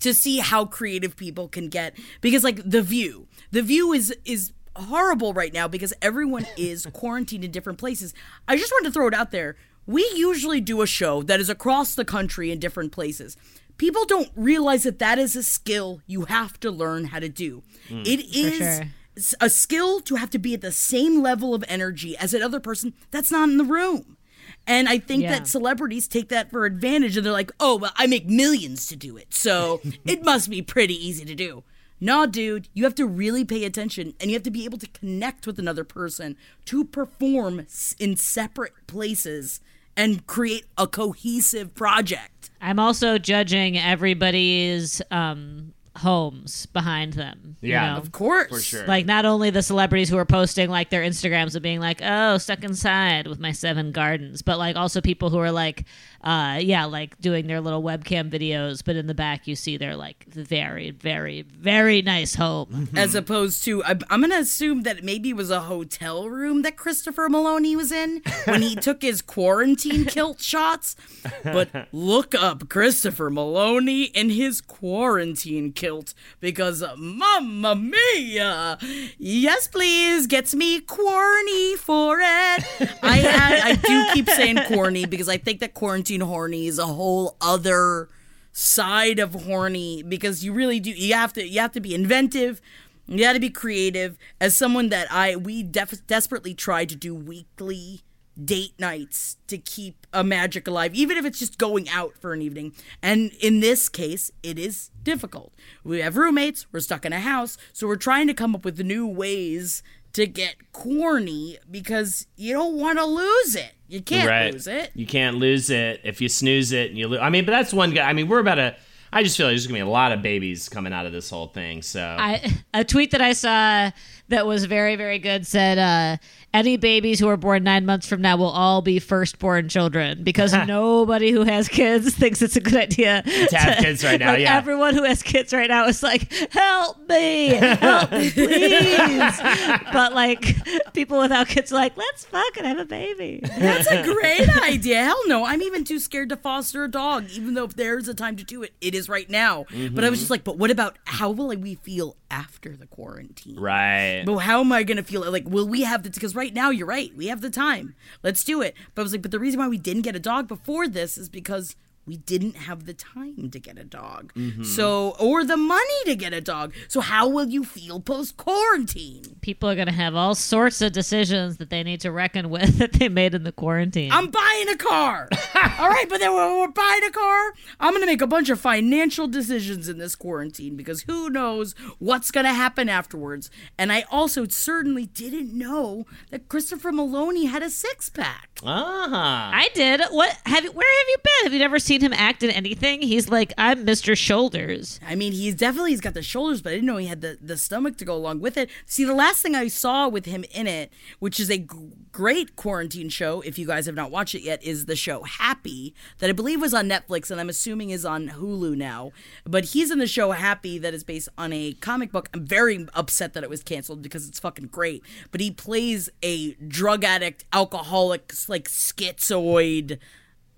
to see how creative people can get because like the view the view is is horrible right now because everyone is quarantined in different places i just wanted to throw it out there we usually do a show that is across the country in different places people don't realize that that is a skill you have to learn how to do hmm. it is sure. s- a skill to have to be at the same level of energy as another person that's not in the room and I think Yeah. that celebrities take that for advantage and they're like, oh, well, I make millions to do it. So it must be pretty easy to do. Nah, dude, you have to really pay attention and you have to be able to connect with another person to perform in separate places and create a cohesive project. I'm also judging everybody's um, homes behind them. you Yeah, know? Of course. For sure. Like not only the celebrities who are posting like their Instagrams of being like, "Oh, stuck inside with my seven gardens," but like also people who are like, uh, yeah, like doing their little webcam videos, but in the back you see their like very, very, very nice home. As opposed to, I, I'm going to assume that maybe it was a hotel room that Christopher Meloni was in when he took his quarantine kilt shots. But look up Christopher Meloni in his quarantine kilt because, uh, mamma mia, yes, please, gets me quorny for it. I, I, I do keep saying quorny because I think that quarantine horny is a whole other side of horny because you really do you have to you have to be inventive. You got to be creative. As someone that i we def- desperately try to do weekly date nights to keep a magic alive even if it's just going out for an evening. And in this case it is difficult we have roommates we're stuck in a house so we're trying to come up with new ways to get quorny because you don't want to lose it you can't right. lose it You can't lose it. If you snooze it, and you lose. I mean, but that's one guy. I mean, we're about to. I just feel like there's gonna be a lot of babies coming out of this whole thing. So I a tweet that I saw that was very very good said uh, any babies who are born nine months from now will all be firstborn children because nobody who has kids thinks it's a good idea To have kids right now, like, yeah. everyone who has kids right now is like help me help me please but like people without kids are like let's fucking have a baby That's a great idea. Hell no. I'm even too scared to foster a dog, even though if there's a time to do it, it is right now. But Mm-hmm. I was just like, but what about how will we feel after the quarantine? right. But how am I going to feel? Like, will we have the, because right now you're right. We have the time. Let's do it. But I was like, but the reason why we didn't get a dog before this is because we didn't have the time to get a dog. Mm-hmm. So, or the money to get a dog. So, how will you feel post quarantine? people are going to have all sorts of decisions that they need to reckon with that they made in the quarantine I'm buying a car. All right, but then when we're buying a car, I'm going to make a bunch of financial decisions in this quarantine because who knows what's going to happen afterwards. And I also certainly didn't know that Christopher Meloni had a six pack. Ah. I did. What have you? Where have you been? Have you never seen him act in anything? He's like, I'm Mr. Shoulders. I mean, he's definitely he's got the shoulders, but I didn't know he had the, the stomach to go along with it. See, the last thing I saw with him in it, which is a g- great quarantine show, if you guys have not watched it yet, is the show Happy that I believe was on Netflix and I'm assuming is on Hulu now. But he's in the show Happy that is based on a comic book. I'm very upset that it was canceled because it's fucking great. But he plays a drug addict, alcoholic, like schizoid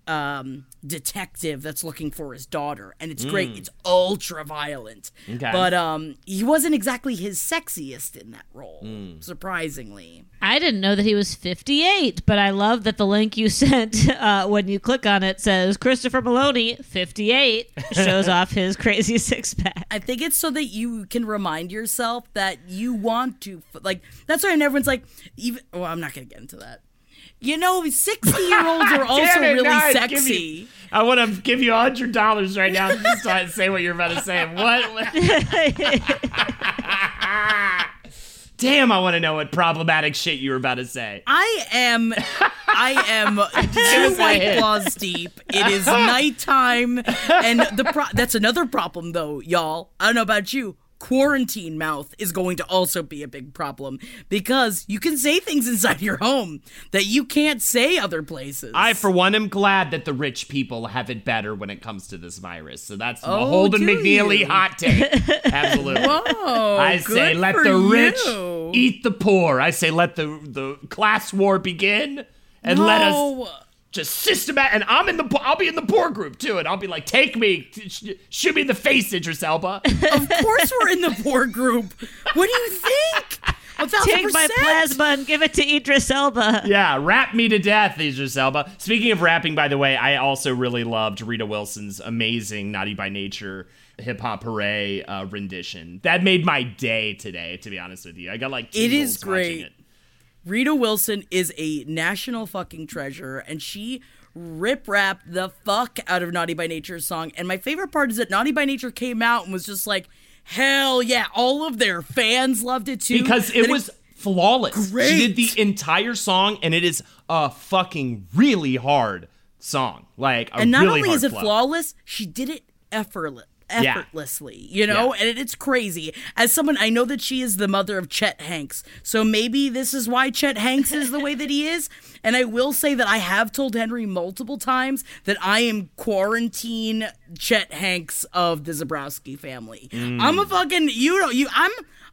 um, detective that's looking for his daughter, and it's great. It's ultra violent, Okay. but um, he wasn't exactly his sexiest in that role, surprisingly. I didn't know that he was 58, but I love that the link you sent uh, when you click on it says Christopher Meloni, 58, shows off his crazy six pack. I think it's so that you can remind yourself that you want to like. That's why everyone's like, even. Well, I'm not gonna get into that. You know, 60 year olds are also it, really sexy. you- I want to give you a hundred dollars right now to just to say what you're about to say. What? Damn, I want to know what problematic shit you were about to say. I am, I am two white claws deep. It is nighttime, and the pro- that's another problem though, y'all. I don't know about you. Quarantine mouth is going to also be a big problem because you can say things inside your home that you can't say other places. I, for one, am glad that the rich people have it better when it comes to this virus. So that's the Oh, Holden McNeely you? hot take. Absolutely. Whoa, I say let the rich you. eat the poor. I say let the the class war begin and let us No. Just systematic. And I'm in the I'll be in the poor group too, and I'll be like, take me, sh- shoot me in the face, Idris Elba. Of course, we're in the poor group. What do you think? A thousand Take my plasma and give it to Idris Elba. yeah, rap me to death, Idris Elba. Speaking of rapping, by the way, I also really loved Rita Wilson's amazing "Naughty by Nature" hip hop hooray uh, rendition. That made my day today. To be honest with you, I got like It is great. it. Rita Wilson is a national fucking treasure, and she rip rapped the fuck out of Naughty by Nature's song. And my favorite part is that Naughty by Nature came out and was just like, hell yeah, all of their fans loved it too. because it That was flawless. Great. She did the entire song, and it is a fucking really hard song. Like, a and not really only is it flow. flawless, she did it effortless. Yeah. Effortlessly, you know, Yeah. and it's crazy. As someone, I know that she is the mother of Chet Hanks, so maybe this is why Chet Hanks is the way that he is. And I will say that I have told Henry multiple times that I am quarantine Chet Hanks of the Zebrowski family. Mm. I'm a fucking you know you. I'm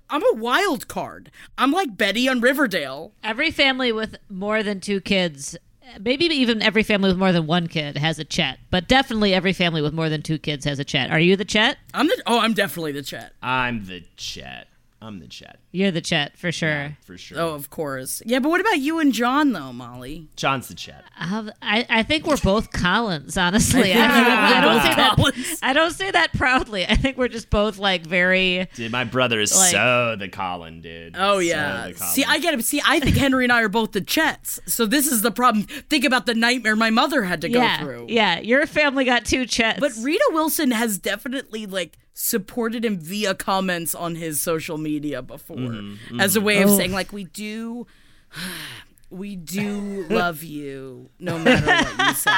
I'm a wild card. I'm like Betty on Riverdale. Every family with more than two kids, maybe even every family with more than one kid has a Chet, but definitely every family with more than two kids has a Chet. Are you the Chet? I'm the oh, I'm definitely the Chet. I'm the Chet. I'm the Chet. You're the Chet for sure. For sure. Oh, of course. Yeah, but what about you and John though, Molly? John's the Chet. Um, I, I think we're both Collins, honestly. I, think don't, I don't say that. Collins. I don't say that proudly. I think we're just both like very. Dude, my brother is Like- so the Colin, dude. Oh yeah. the Colin. See, I get it. See, I think Henry and I are both the Chets. So this is the problem. Think about the nightmare my mother had to yeah, go through. yeah. Your family got two Chets. But Rita Wilson has definitely like supported him via comments on his social media before Mm-hmm, as a way of Oh. saying like we do we do love you no matter what you say.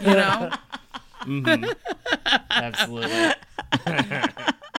You know? Absolutely.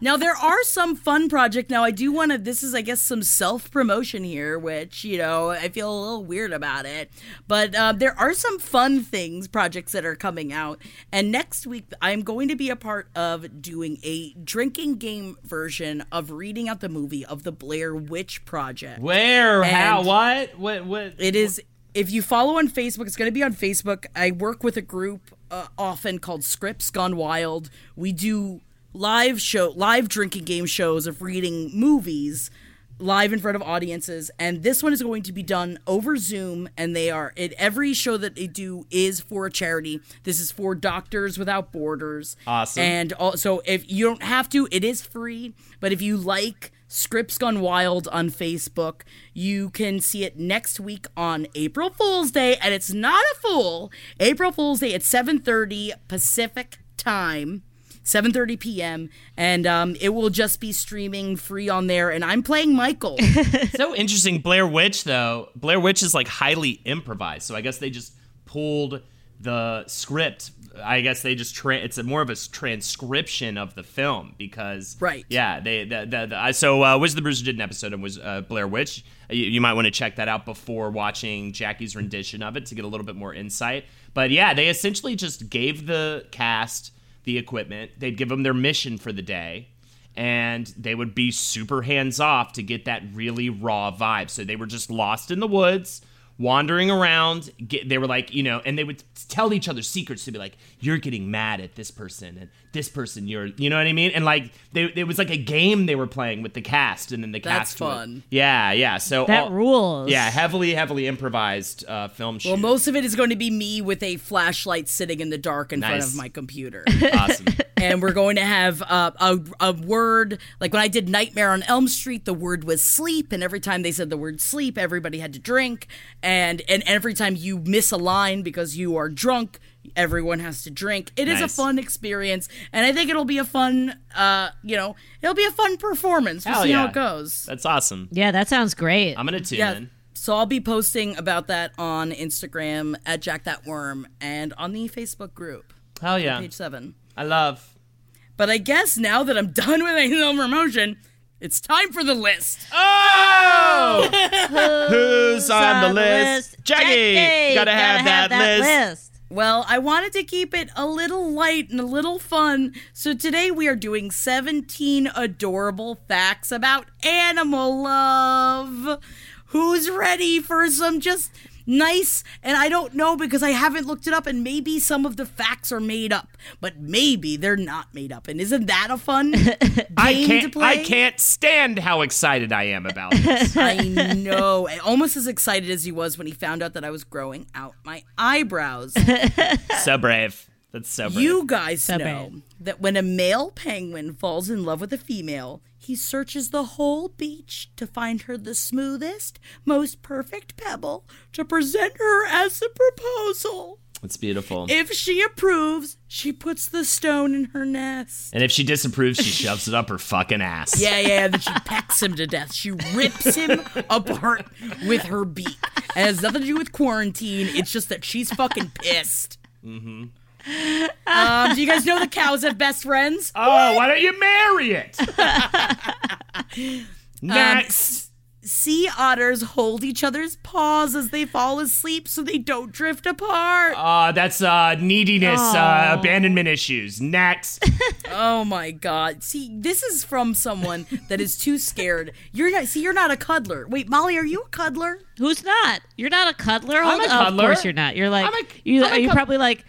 Now there are some fun projects. Now I do want to. This is, I guess, some self promotion here, which you know I feel a little weird about it. But uh, there are some fun things, projects that are coming out. And next week I'm going to be a part of doing a drinking game version of reading out the movie of the Blair Witch Project. Where? How? What? What? What? It is. If you follow on Facebook, it's going to be on Facebook. I work with a group uh, often called Scripts Gone Wild. We do live show, live drinking game shows of reading movies live in front of audiences, and this one is going to be done over Zoom. And they are it. Every show that they do is for a charity. This is for Doctors Without Borders. Awesome. And also, if you don't have to, it is free. But if you like Scripts Gone Wild on Facebook. You can see it next week on April Fool's Day, and it's not a fool. April Fool's Day at 7:30 Pacific time. 7:30 p.m. and um, it will just be streaming free on there. And I'm playing Michael. so interesting. Blair Witch, though. Blair Witch is like highly improvised. So I guess they just pulled the script. I guess they just tra- it's a more of a transcription of the film because Right. Yeah, they the, the, the, I- so uh, Wizard of the Bruiser did an episode and was uh, Blair Witch. You, you might want to check that out before watching Jackie's rendition of it to get a little bit more insight. But yeah, they essentially just gave the cast the equipment. They'd give them their mission for the day and they would be super hands off to get that really raw vibe. So they were just lost in the woods, wandering around. Get, they were like, you know, and they would tell each other secrets to be like, "You're getting mad at this person, and this person, you're," you know what I mean? And like, they, it was like a game they were playing with the cast, and then the That's cast. would- fun. yeah, yeah. So That all- rules. Yeah, heavily, heavily improvised uh, film shoot. well, most of it is going to be me with a flashlight sitting in the dark in front of my computer. awesome. and we're going to have uh, a, a word like when I did Nightmare on Elm Street, the word was sleep, and every time they said the word sleep, everybody had to drink, and and every time you miss a line because you are drunk, everyone has to drink. It is Nice. a fun experience, and I think it'll be a fun, uh, you know, it'll be a fun performance. We'll Hell see how it goes. That's awesome. Yeah, that sounds great. I'm gonna tune Yeah. in. So I'll be posting about that on Instagram at Jack That Worm and on the Facebook group, Hell yeah. page seven. I love. But I guess now that I'm done with my promotion, it's time for the list. Oh! Who's on the list? Jackie! Gotta have that list. Well, I wanted to keep it a little light and a little fun, so today we are doing 17 adorable facts about animal love. Who's ready for some just nice, and I don't know because I haven't looked it up, and maybe some of the facts are made up, but maybe they're not made up. And isn't that a fun game I to can't. play? I can't stand how excited I am about this. I know. Almost as excited as he was when he found out that I was growing out my eyebrows. so brave. That's so brave. You guys So know brave. that when a male penguin falls in love with a female, he searches the whole beach to find her the smoothest, most perfect pebble to present her as a proposal. It's beautiful. If she approves, she puts the stone in her nest. and if she disapproves, she shoves it up her fucking ass. Yeah, yeah, then she pecks him to death. She rips him apart with her beak. It has nothing to do with quarantine. It's just that she's fucking pissed. Mm-hmm. Um, do you guys know the cows have best friends? Oh, why don't you marry it? Next. Sea otters hold each other's paws as they fall asleep so they don't drift apart. Uh, that's uh, neediness, uh, abandonment issues. Next. Oh my god. See, this is from someone that is too scared. You're not see, you're not a cuddler. Wait, Molly, are you a cuddler? Who's not? You're not a cuddler. I'm a cuddler. Of course you're not. You're like I'm a- you. I'm a are you probably like?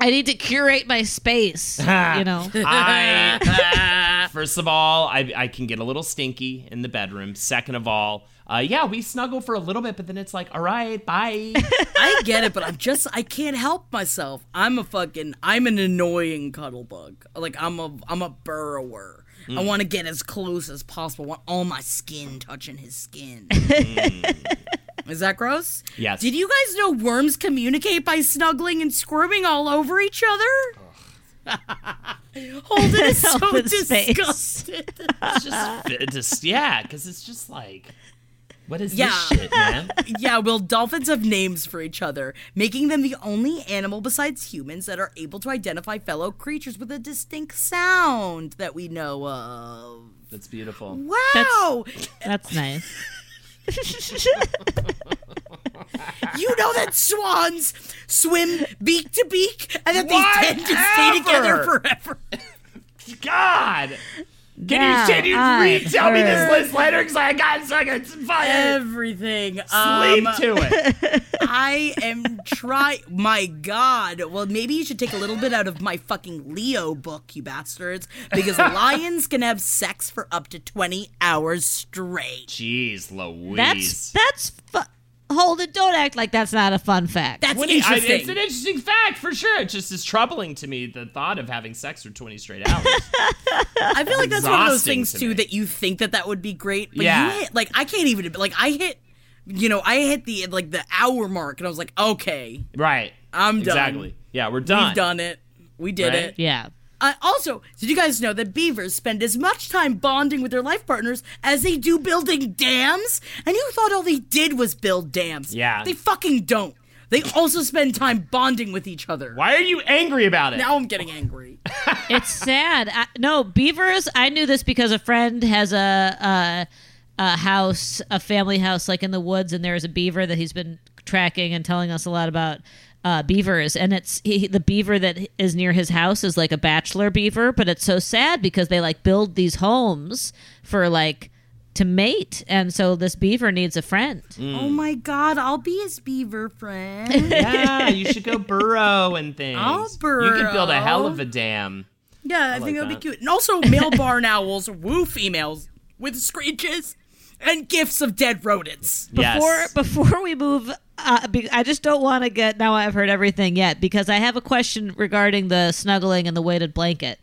I need to curate my space. you know. I first of all, I I can get a little stinky in the bedroom. Second of all, uh, yeah, we snuggle for a little bit, but then it's like, all right, bye. I get it, but I'm just I can't help myself. I'm a fucking I'm an annoying cuddle bug. Like I'm a I'm a burrower. I want to get as close as possible. I want all my skin touching his skin. Is that gross? Yes. Did you guys know worms communicate by snuggling and squirming all over each other? Holden is so Holden's disgusted. It's just, it just yeah, because it's just like, what is Yeah. this shit, man? yeah, well, dolphins have names for each other, making them the only animal besides humans that are able to identify fellow creatures with a distinct sound that we know of. That's beautiful. Wow! That's nice. you know that swans swim beak to beak and that they tend to stay together forever. God. Can Yeah, you can you I retell me this list later? Because I got fucking fucking Everything. sleep Um, to it. I am trying. My God. Well, maybe you should take a little bit out of my fucking Leo book, you bastards, because lions can have sex for up to twenty hours straight. Jeez, Louise. That's that's. Fu- Hold it! Don't act like that's not a fun fact. That's What do you- I- interesting. it's an interesting fact for sure. It just is troubling to me the thought of having sex for 20 straight hours. I feel like that's one of those things to too me. that you think that that would be great, but Yeah. you hit like I can't even like I hit, you know, I hit the like the hour mark and I was like, okay, right. I'm done. Exactly. Yeah, we're done. we've done it, we did Right? it. yeah. Uh, also, did you guys know that beavers spend as much time bonding with their life partners as they do building dams? And you thought all they did was build dams. Yeah. They fucking don't. They also spend time bonding with each other. Why are you angry about it? Now I'm getting angry. It's sad. I, no, beavers. I knew this because a friend has a, a a house, a family house, like in the woods, and there is a beaver that he's been tracking and telling us a lot about uh, beavers. And it's he, the beaver that is near his house is like a bachelor beaver, but it's so sad because they like build these homes for like to mate, and so this beaver needs a friend. Oh my god, I'll be his beaver friend. yeah, you should go burrow and things. I'll burrow. You could build a hell of a dam. yeah, I, like think that would be that. cute. And also, male barn owls woo females with screeches and gifts of dead rodents. Before yes. before we move, uh, be, I just don't want to get now. I've heard everything yet because I have a question regarding the snuggling and the weighted blanket.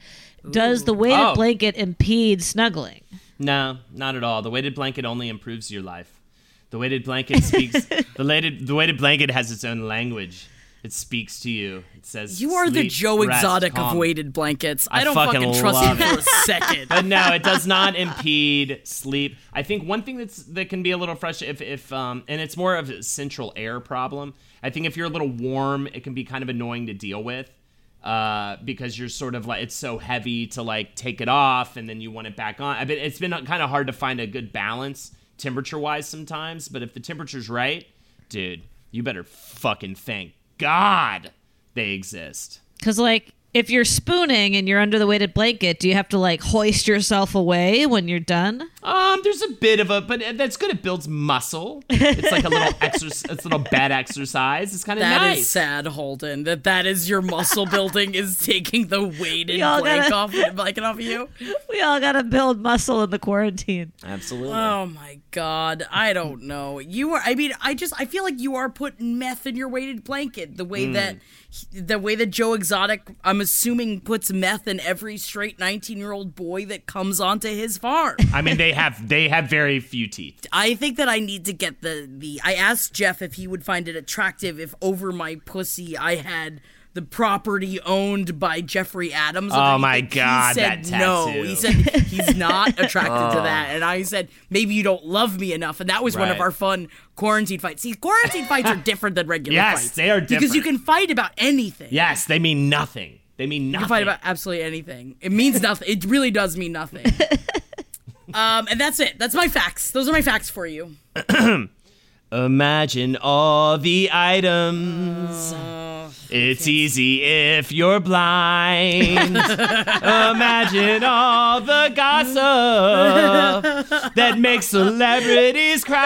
Does the weighted Oh. blanket impede snuggling? No, not at all. The weighted blanket only improves your life. The weighted blanket speaks. the weighted the weighted blanket has its own language. It speaks to you. It says You are the Joe rest, Exotic of weighted blankets. I, I don't fucking fucking, trust you for a second. But no, it does not impede sleep. I think one thing that's that can be a little frustrating if, if um and it's more of a central air problem. I think if you're a little warm, it can be kind of annoying to deal with. Uh, because you're sort of like it's so heavy to like take it off and then you want it back on. I mean, it's been kind of hard to find a good balance temperature wise sometimes. But if the temperature's right, dude, you better fucking thank God they exist. Because like if you're spooning and you're under the weighted blanket, do you have to like hoist yourself away when you're done? Um, there's a bit of a, but that's good. It builds muscle. It's like a little exercise. It's a little bad exercise. It's kind of That is nice. sad, Holden. That that is your muscle building is taking the weighted all blank gotta- off blanket off of you. We all gotta build muscle in the quarantine. Absolutely. Oh my god, I don't know. You are. I mean, I just I feel like you are putting meth in your weighted blanket. The way that the way that Joe Exotic, I'm assuming, puts meth in every straight 19 year old boy that comes onto his farm. I mean, they have they have very few teeth. I think that I need to get the the. I asked Jeff if he would find it attractive if over my pussy I had the property owned by Jeffrey Adams. Oh underneath my it. God, he said that no. He said he's not attracted to oh. that, and I said maybe you don't love me enough, and that was one of our fun quarantine fights. See, quarantine fights are different than regular Yes, fights. they are because you can fight about anything. Yes, they mean nothing. They mean nothing. You can fight about absolutely anything. It means nothing. It really does mean nothing. um, and that's it. That's my facts. Those are my facts for you. Imagine all the items. Oh, it's easy if you're blind. Imagine all the gossip that makes celebrities cry.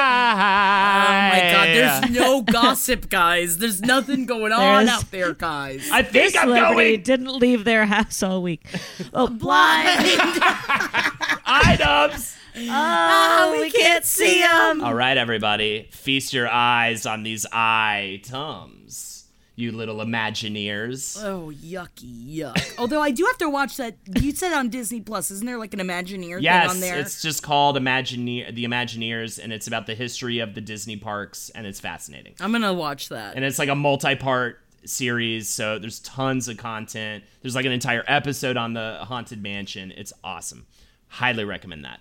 Oh my god, there's no gossip, guys. There's nothing going on There's- out there, guys. I think I'm Celebrity going didn't leave their house all week. Oh, blind. items. Oh, we can't see them. All right, everybody, feast your eyes on these items, you little Imagineers. Oh, yucky, yuck. Although I do have to watch that. You said on Disney Plus, isn't there like an Imagineer Yes, thing on there? it's just called Imagineer, the Imagineers, and it's about the history of the Disney parks, and it's fascinating. I'm gonna watch that. And it's like a multi-part series, so there's tons of content. There's like an entire episode on the Haunted Mansion. It's awesome. Highly recommend that.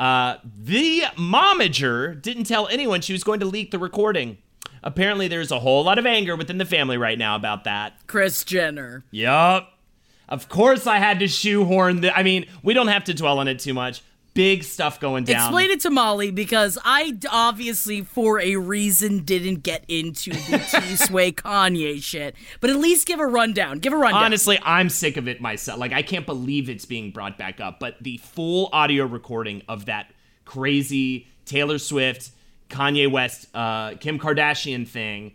Uh, the momager didn't tell anyone she was going to leak the recording. Apparently, there's a whole lot of anger within the family right now about that. Kris Jenner. Yup. Of course, I had to shoehorn the. I mean, we don't have to dwell on it too much. Big stuff going down. Explain it to Molly because I obviously, for a reason, didn't get into the T Sway Kanye shit. But at least give a rundown. Give a rundown. Honestly, I'm sick of it myself. Like, I can't believe it's being brought back up. But the full audio recording of that crazy Taylor Swift, Kanye West, uh, Kim Kardashian thing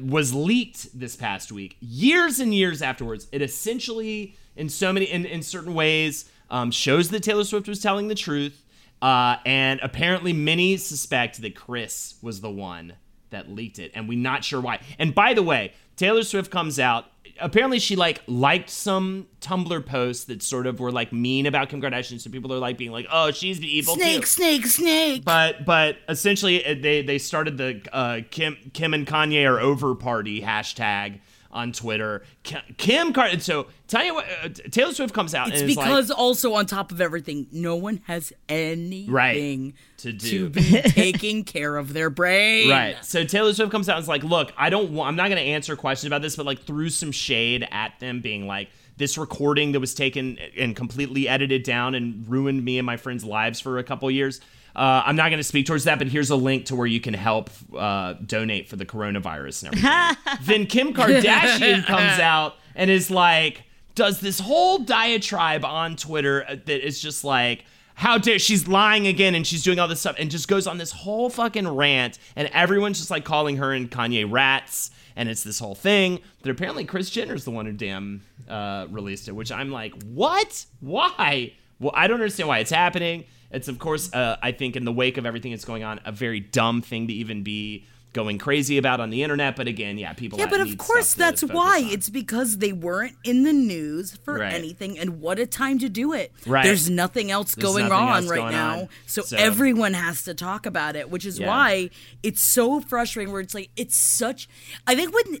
was leaked this past week. Years and years afterwards, it essentially, in so many, in, in certain ways, um, shows that Taylor Swift was telling the truth. Uh, and apparently, many suspect that Kris was the one that leaked it, and we're not sure why. And by the way, Taylor Swift comes out. Apparently, she like liked some Tumblr posts that sort of were like mean about Kim Kardashian. So people are like being like, "Oh, she's the evil snake, too." snake, snake. But but essentially, uh, they they started the uh, Kim Kim and Kanye are over party hashtag on Twitter. Kim Kardashian. So tell you what, uh, Taylor Swift comes out It's and is like, because also on top of everything, no one has anything Right, to do. to be taking care of their brain. Right. So Taylor Swift comes out and is like, "Look, I don't want. I'm not going to answer questions about this, but like threw some shade at them, being like." This recording that was taken and completely edited down and ruined me and my friends' lives for a couple years. Uh, I'm not going to speak towards that, but here's a link to where you can help uh, donate for the coronavirus and everything. then Kim Kardashian comes out and is like, does this whole diatribe on Twitter uh, that is just like, how dare she's lying again and she's doing all this stuff and just goes on this whole fucking rant and everyone's just like calling her and Kanye rats and it's this whole thing that apparently Kris Jenner's the one who damn uh, released it, which I'm like, what? Why? Well, I don't understand why it's happening. It's of course, uh, I think in the wake of everything that's going on, a very dumb thing to even be going crazy about on the internet. But again, yeah, people. Yeah, but of course that's why. on. It's because they weren't in the news for Right. anything, and what a time to do it. Right. There's nothing else There's going nothing on else right going now, on. so, So- everyone has to talk about it, which is Yeah. why it's so frustrating. Where it's like it's such. I think when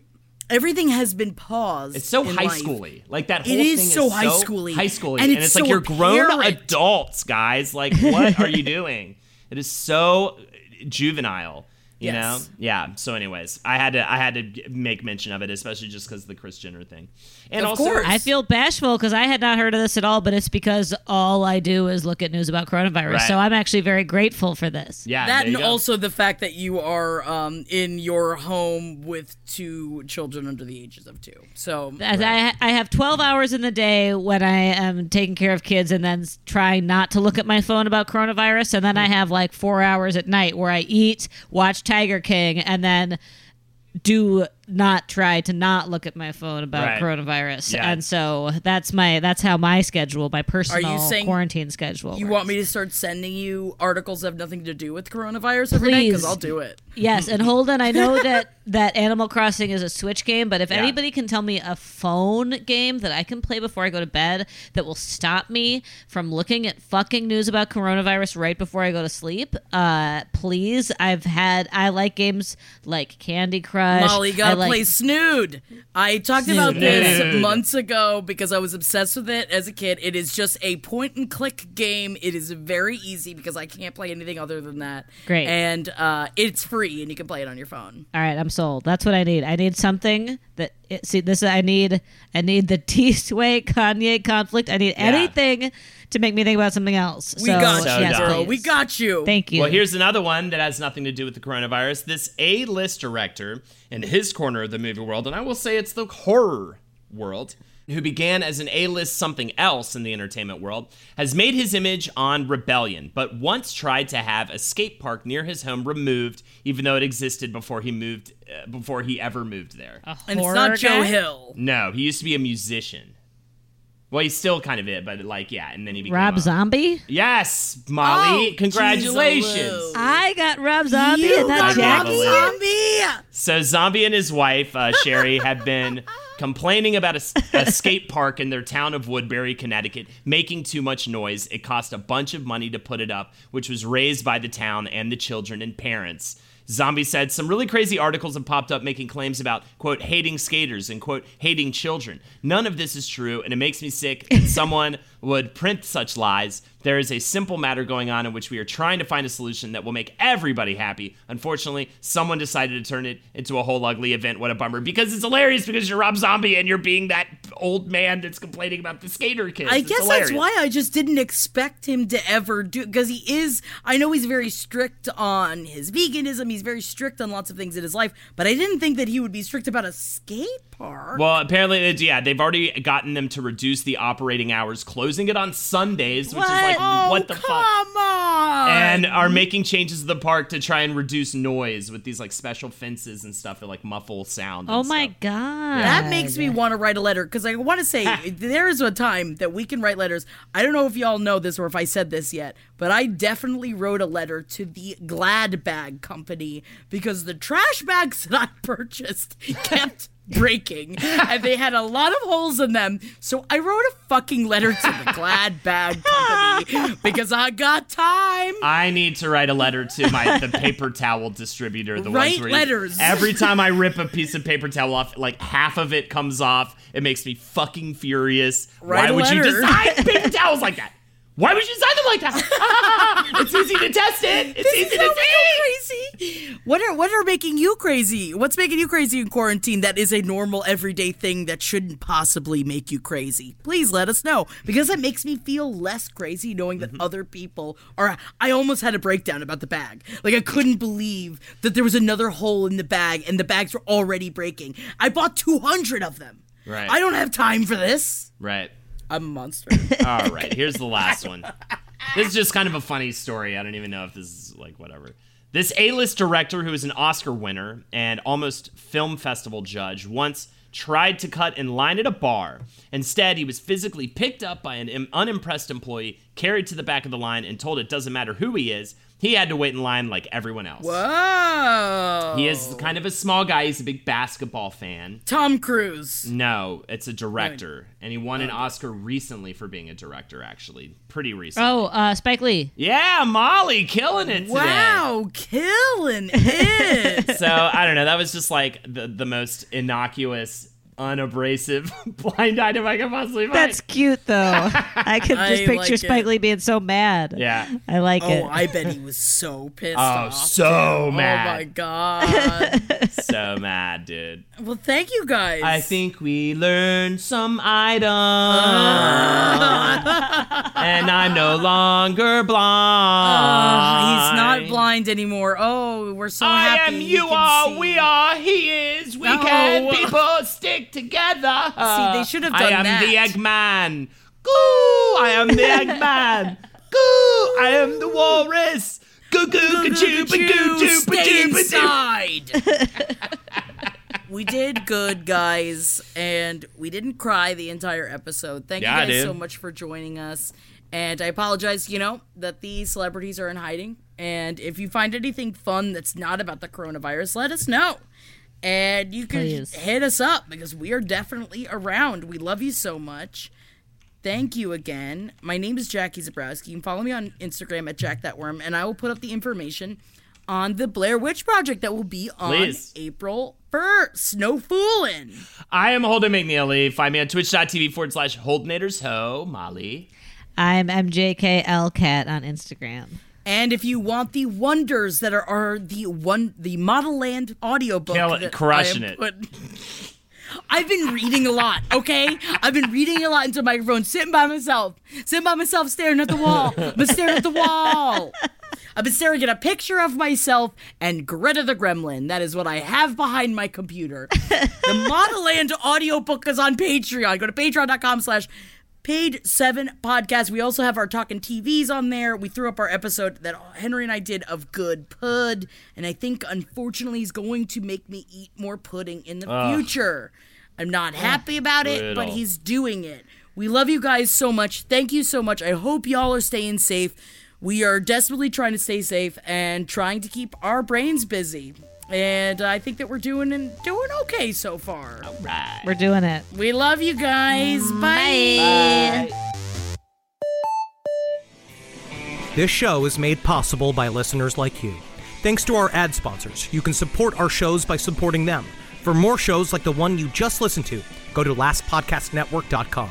everything has been paused, It's so in high life, schooly. Like that It whole is thing so is high schooly. High schooly. And And, it's it's, like you're grown adults, guys. Like, what are you doing? It is so juvenile. You Yes. know, yeah. So, anyways, I had to I had to make mention of it, especially just because of the Kris Jenner thing, and Of also course. I feel bashful because I had not heard of this at all, but it's because all I do is look at news about coronavirus. Right. So I'm actually very grateful for this. yeah, that there you and go. also the fact that you are um, in your home with two children under the ages of two. So As I, I have 12 hours in the day when I am taking care of kids and then trying not to look at my phone about coronavirus. And then I have like four hours at night where I eat, watch Tiger King, and then do not try to not look at my phone about Right. coronavirus. Yeah. And so that's my that's how my schedule, my personal saying quarantine schedule. you works. want me to start sending you articles that have nothing to do with coronavirus every day? Because I'll do it. Yes, and Holden, I know that that Animal Crossing is a Switch game, but if Yeah. anybody can tell me a phone game that I can play before I go to bed that will stop me from looking at fucking news about coronavirus right before I go to sleep, uh, please. I've had I like games like Candy Crush. Molly I like- play Snood. I talked about this Snood. months ago because I was obsessed with it as a kid. It is just a point and click game. It is very easy because I can't play anything other than that. Great. And uh, it's free and you can play it on your phone. All right, I'm sold. That's what I need. I need something that it, see this. I need I need the T Sway Kanye conflict. I need anything to make me think about something else. We so, got So you, yes, girl. We got you. Thank you. Well, here's another one that has nothing to do with the coronavirus. This A-list director in his corner of the movie world, and I will say it's the horror world, who began as an A-list something else in the entertainment world, has made his image on Rebellion, but once tried to have a skate park near his home removed, even though it existed before he moved, uh, before he ever moved there. and it's Horror not Joe? Hill. No, he used to be a musician. Well, he's still kind of it, but like, yeah, and then he became Rob a- Zombie. Yes, Molly, Oh, congratulations. jeez, I got Rob Zombie You and got Rob Zombie. So Zombie and his wife uh, Sheri have been complaining about a skate park in their town of Woodbury, Connecticut, making too much noise. It cost a bunch of money to put it up, which was raised by the town and the children and parents. Zombie said some really crazy articles have popped up making claims about, quote, hating skaters and, quote, hating children. None of this is true, and it makes me sick that someone would print such lies. There is a simple matter going on in which we are trying to find a solution that will make everybody happy. Unfortunately, someone decided to turn it into a whole ugly event. What a bummer. Because it's hilarious because you're Rob Zombie and you're being that old man that's complaining about the skater kids. I It's guess hilarious. that's why I just didn't expect him to ever do because he is. I know he's very strict on his veganism. He's very strict on lots of things in his life, but I didn't think that he would be strict about a skate park. Well, apparently, it's, yeah, they've already gotten them to reduce the operating hours, closing it on Sundays, which is like, oh, what the come fuck? on! And are making changes to the park to try and reduce noise with these like special fences and stuff that like muffle sound. and Oh my stuff. god. That makes me want to write a letter because I want to say there is a time that we can write letters. I don't know if y'all know this or if I said this yet, but I definitely wrote a letter to the Glad Bag Company because the trash bags that I purchased kept breaking and they had a lot of holes in them. So I wrote a fucking letter to the Glad Bag Company because I got time. I need to write a letter to my the paper towel distributor. The Write ones where you- letters. every time I rip a piece of paper towel off, like half of it comes off. It makes me fucking furious. Write Why would you design paper towels like that? Why would you sign them like that? it's easy to test it. It's This easy is to see. crazy. What are what are making you crazy? What's making you crazy in quarantine? That is a normal everyday thing that shouldn't possibly make you crazy. Please let us know because it makes me feel less crazy knowing that mm-hmm. other people are. I almost had a breakdown about the bag. Like I couldn't believe that there was another hole in the bag and the bags were already breaking. I bought two hundred of them. Right. I don't have time for this. Right. A monster. All right, here's the last one. This is just kind of a funny story. I don't even know if this is like whatever. This A-list director who is an Oscar winner and almost film festival judge once tried to cut in line at a bar. Instead, he was physically picked up by an unimpressed employee, carried to the back of the line, and told it doesn't matter who he is. He had to wait in line like everyone else. Whoa. He is kind of a small guy. He's a big basketball fan. Tom Cruise. No, it's a director, and he won an Oscar recently for being a director. Actually, pretty recently. Oh, uh, Spike Lee. Yeah, Molly killing it today. Wow, killing it. So I don't know. That was just like the the most innocuous unabrasive blind item I can possibly find. That's cute though. I can just I picture like Spike it. Lee being so mad. Yeah. I like oh, it. Oh, I bet he was so pissed Oh, off. so too. mad. Oh my god. so mad, dude. well, thank you guys. I think we learned some items, and I'm no longer blind. Oh, he's not blind anymore. Oh, we're so I happy. am, he you are, see. we are, he is. We No. can people stick together. See, they should have done I am that. the Eggman. Goo! I am the Eggman. Goo! I am the walrus. Goo goo goo goo goo goo goo Stay goo inside. we did good, guys, and we didn't cry the entire episode. Thank Yeah, you guys so much for joining us. And I apologize, you know, that these celebrities are in hiding. And if you find anything fun that's not about the coronavirus, let us know. And you can Please. hit us up because we are definitely around. We love you so much. Thank you again. My name is Jackie Zebrowski. You can follow me on Instagram at jackthatworm, and I will put up the information on the Blair Witch Project that will be on Please. April 1st. No fooling. I am Holden McNeely. Find me on twitch.tv forward slash Holdenators Ho. Molly. I'm MJKLCat on Instagram. And if you want the wonders that are, are the one the Modelland audiobook, Kill it, crushing it. put- I've been reading a lot, okay? I've been reading a lot into a microphone, sitting by myself, sitting by myself, staring at the wall. I've been staring at the wall. I've been staring at a picture of myself and Greta the Gremlin. That is what I have behind my computer. the Modelland audiobook is on Patreon. Go to patreon.com slash Page 7 podcast. We also have our Talking TVs on there. We threw up our episode that Henry and I did of Good Pud. And I think, unfortunately, he's going to make me eat more pudding in the future. I'm not happy about it, but he's doing it. We love you guys so much. Thank you so much. I hope y'all are staying safe. We are desperately trying to stay safe and trying to keep our brains busy. And I think that we're doing doing okay so far. All right, We're doing it. We love you guys. Mm. Bye. This show is made possible by listeners like you. Thanks to our ad sponsors, you can support our shows by supporting them. For more shows like the one you just listened to, go to lastpodcastnetwork.com.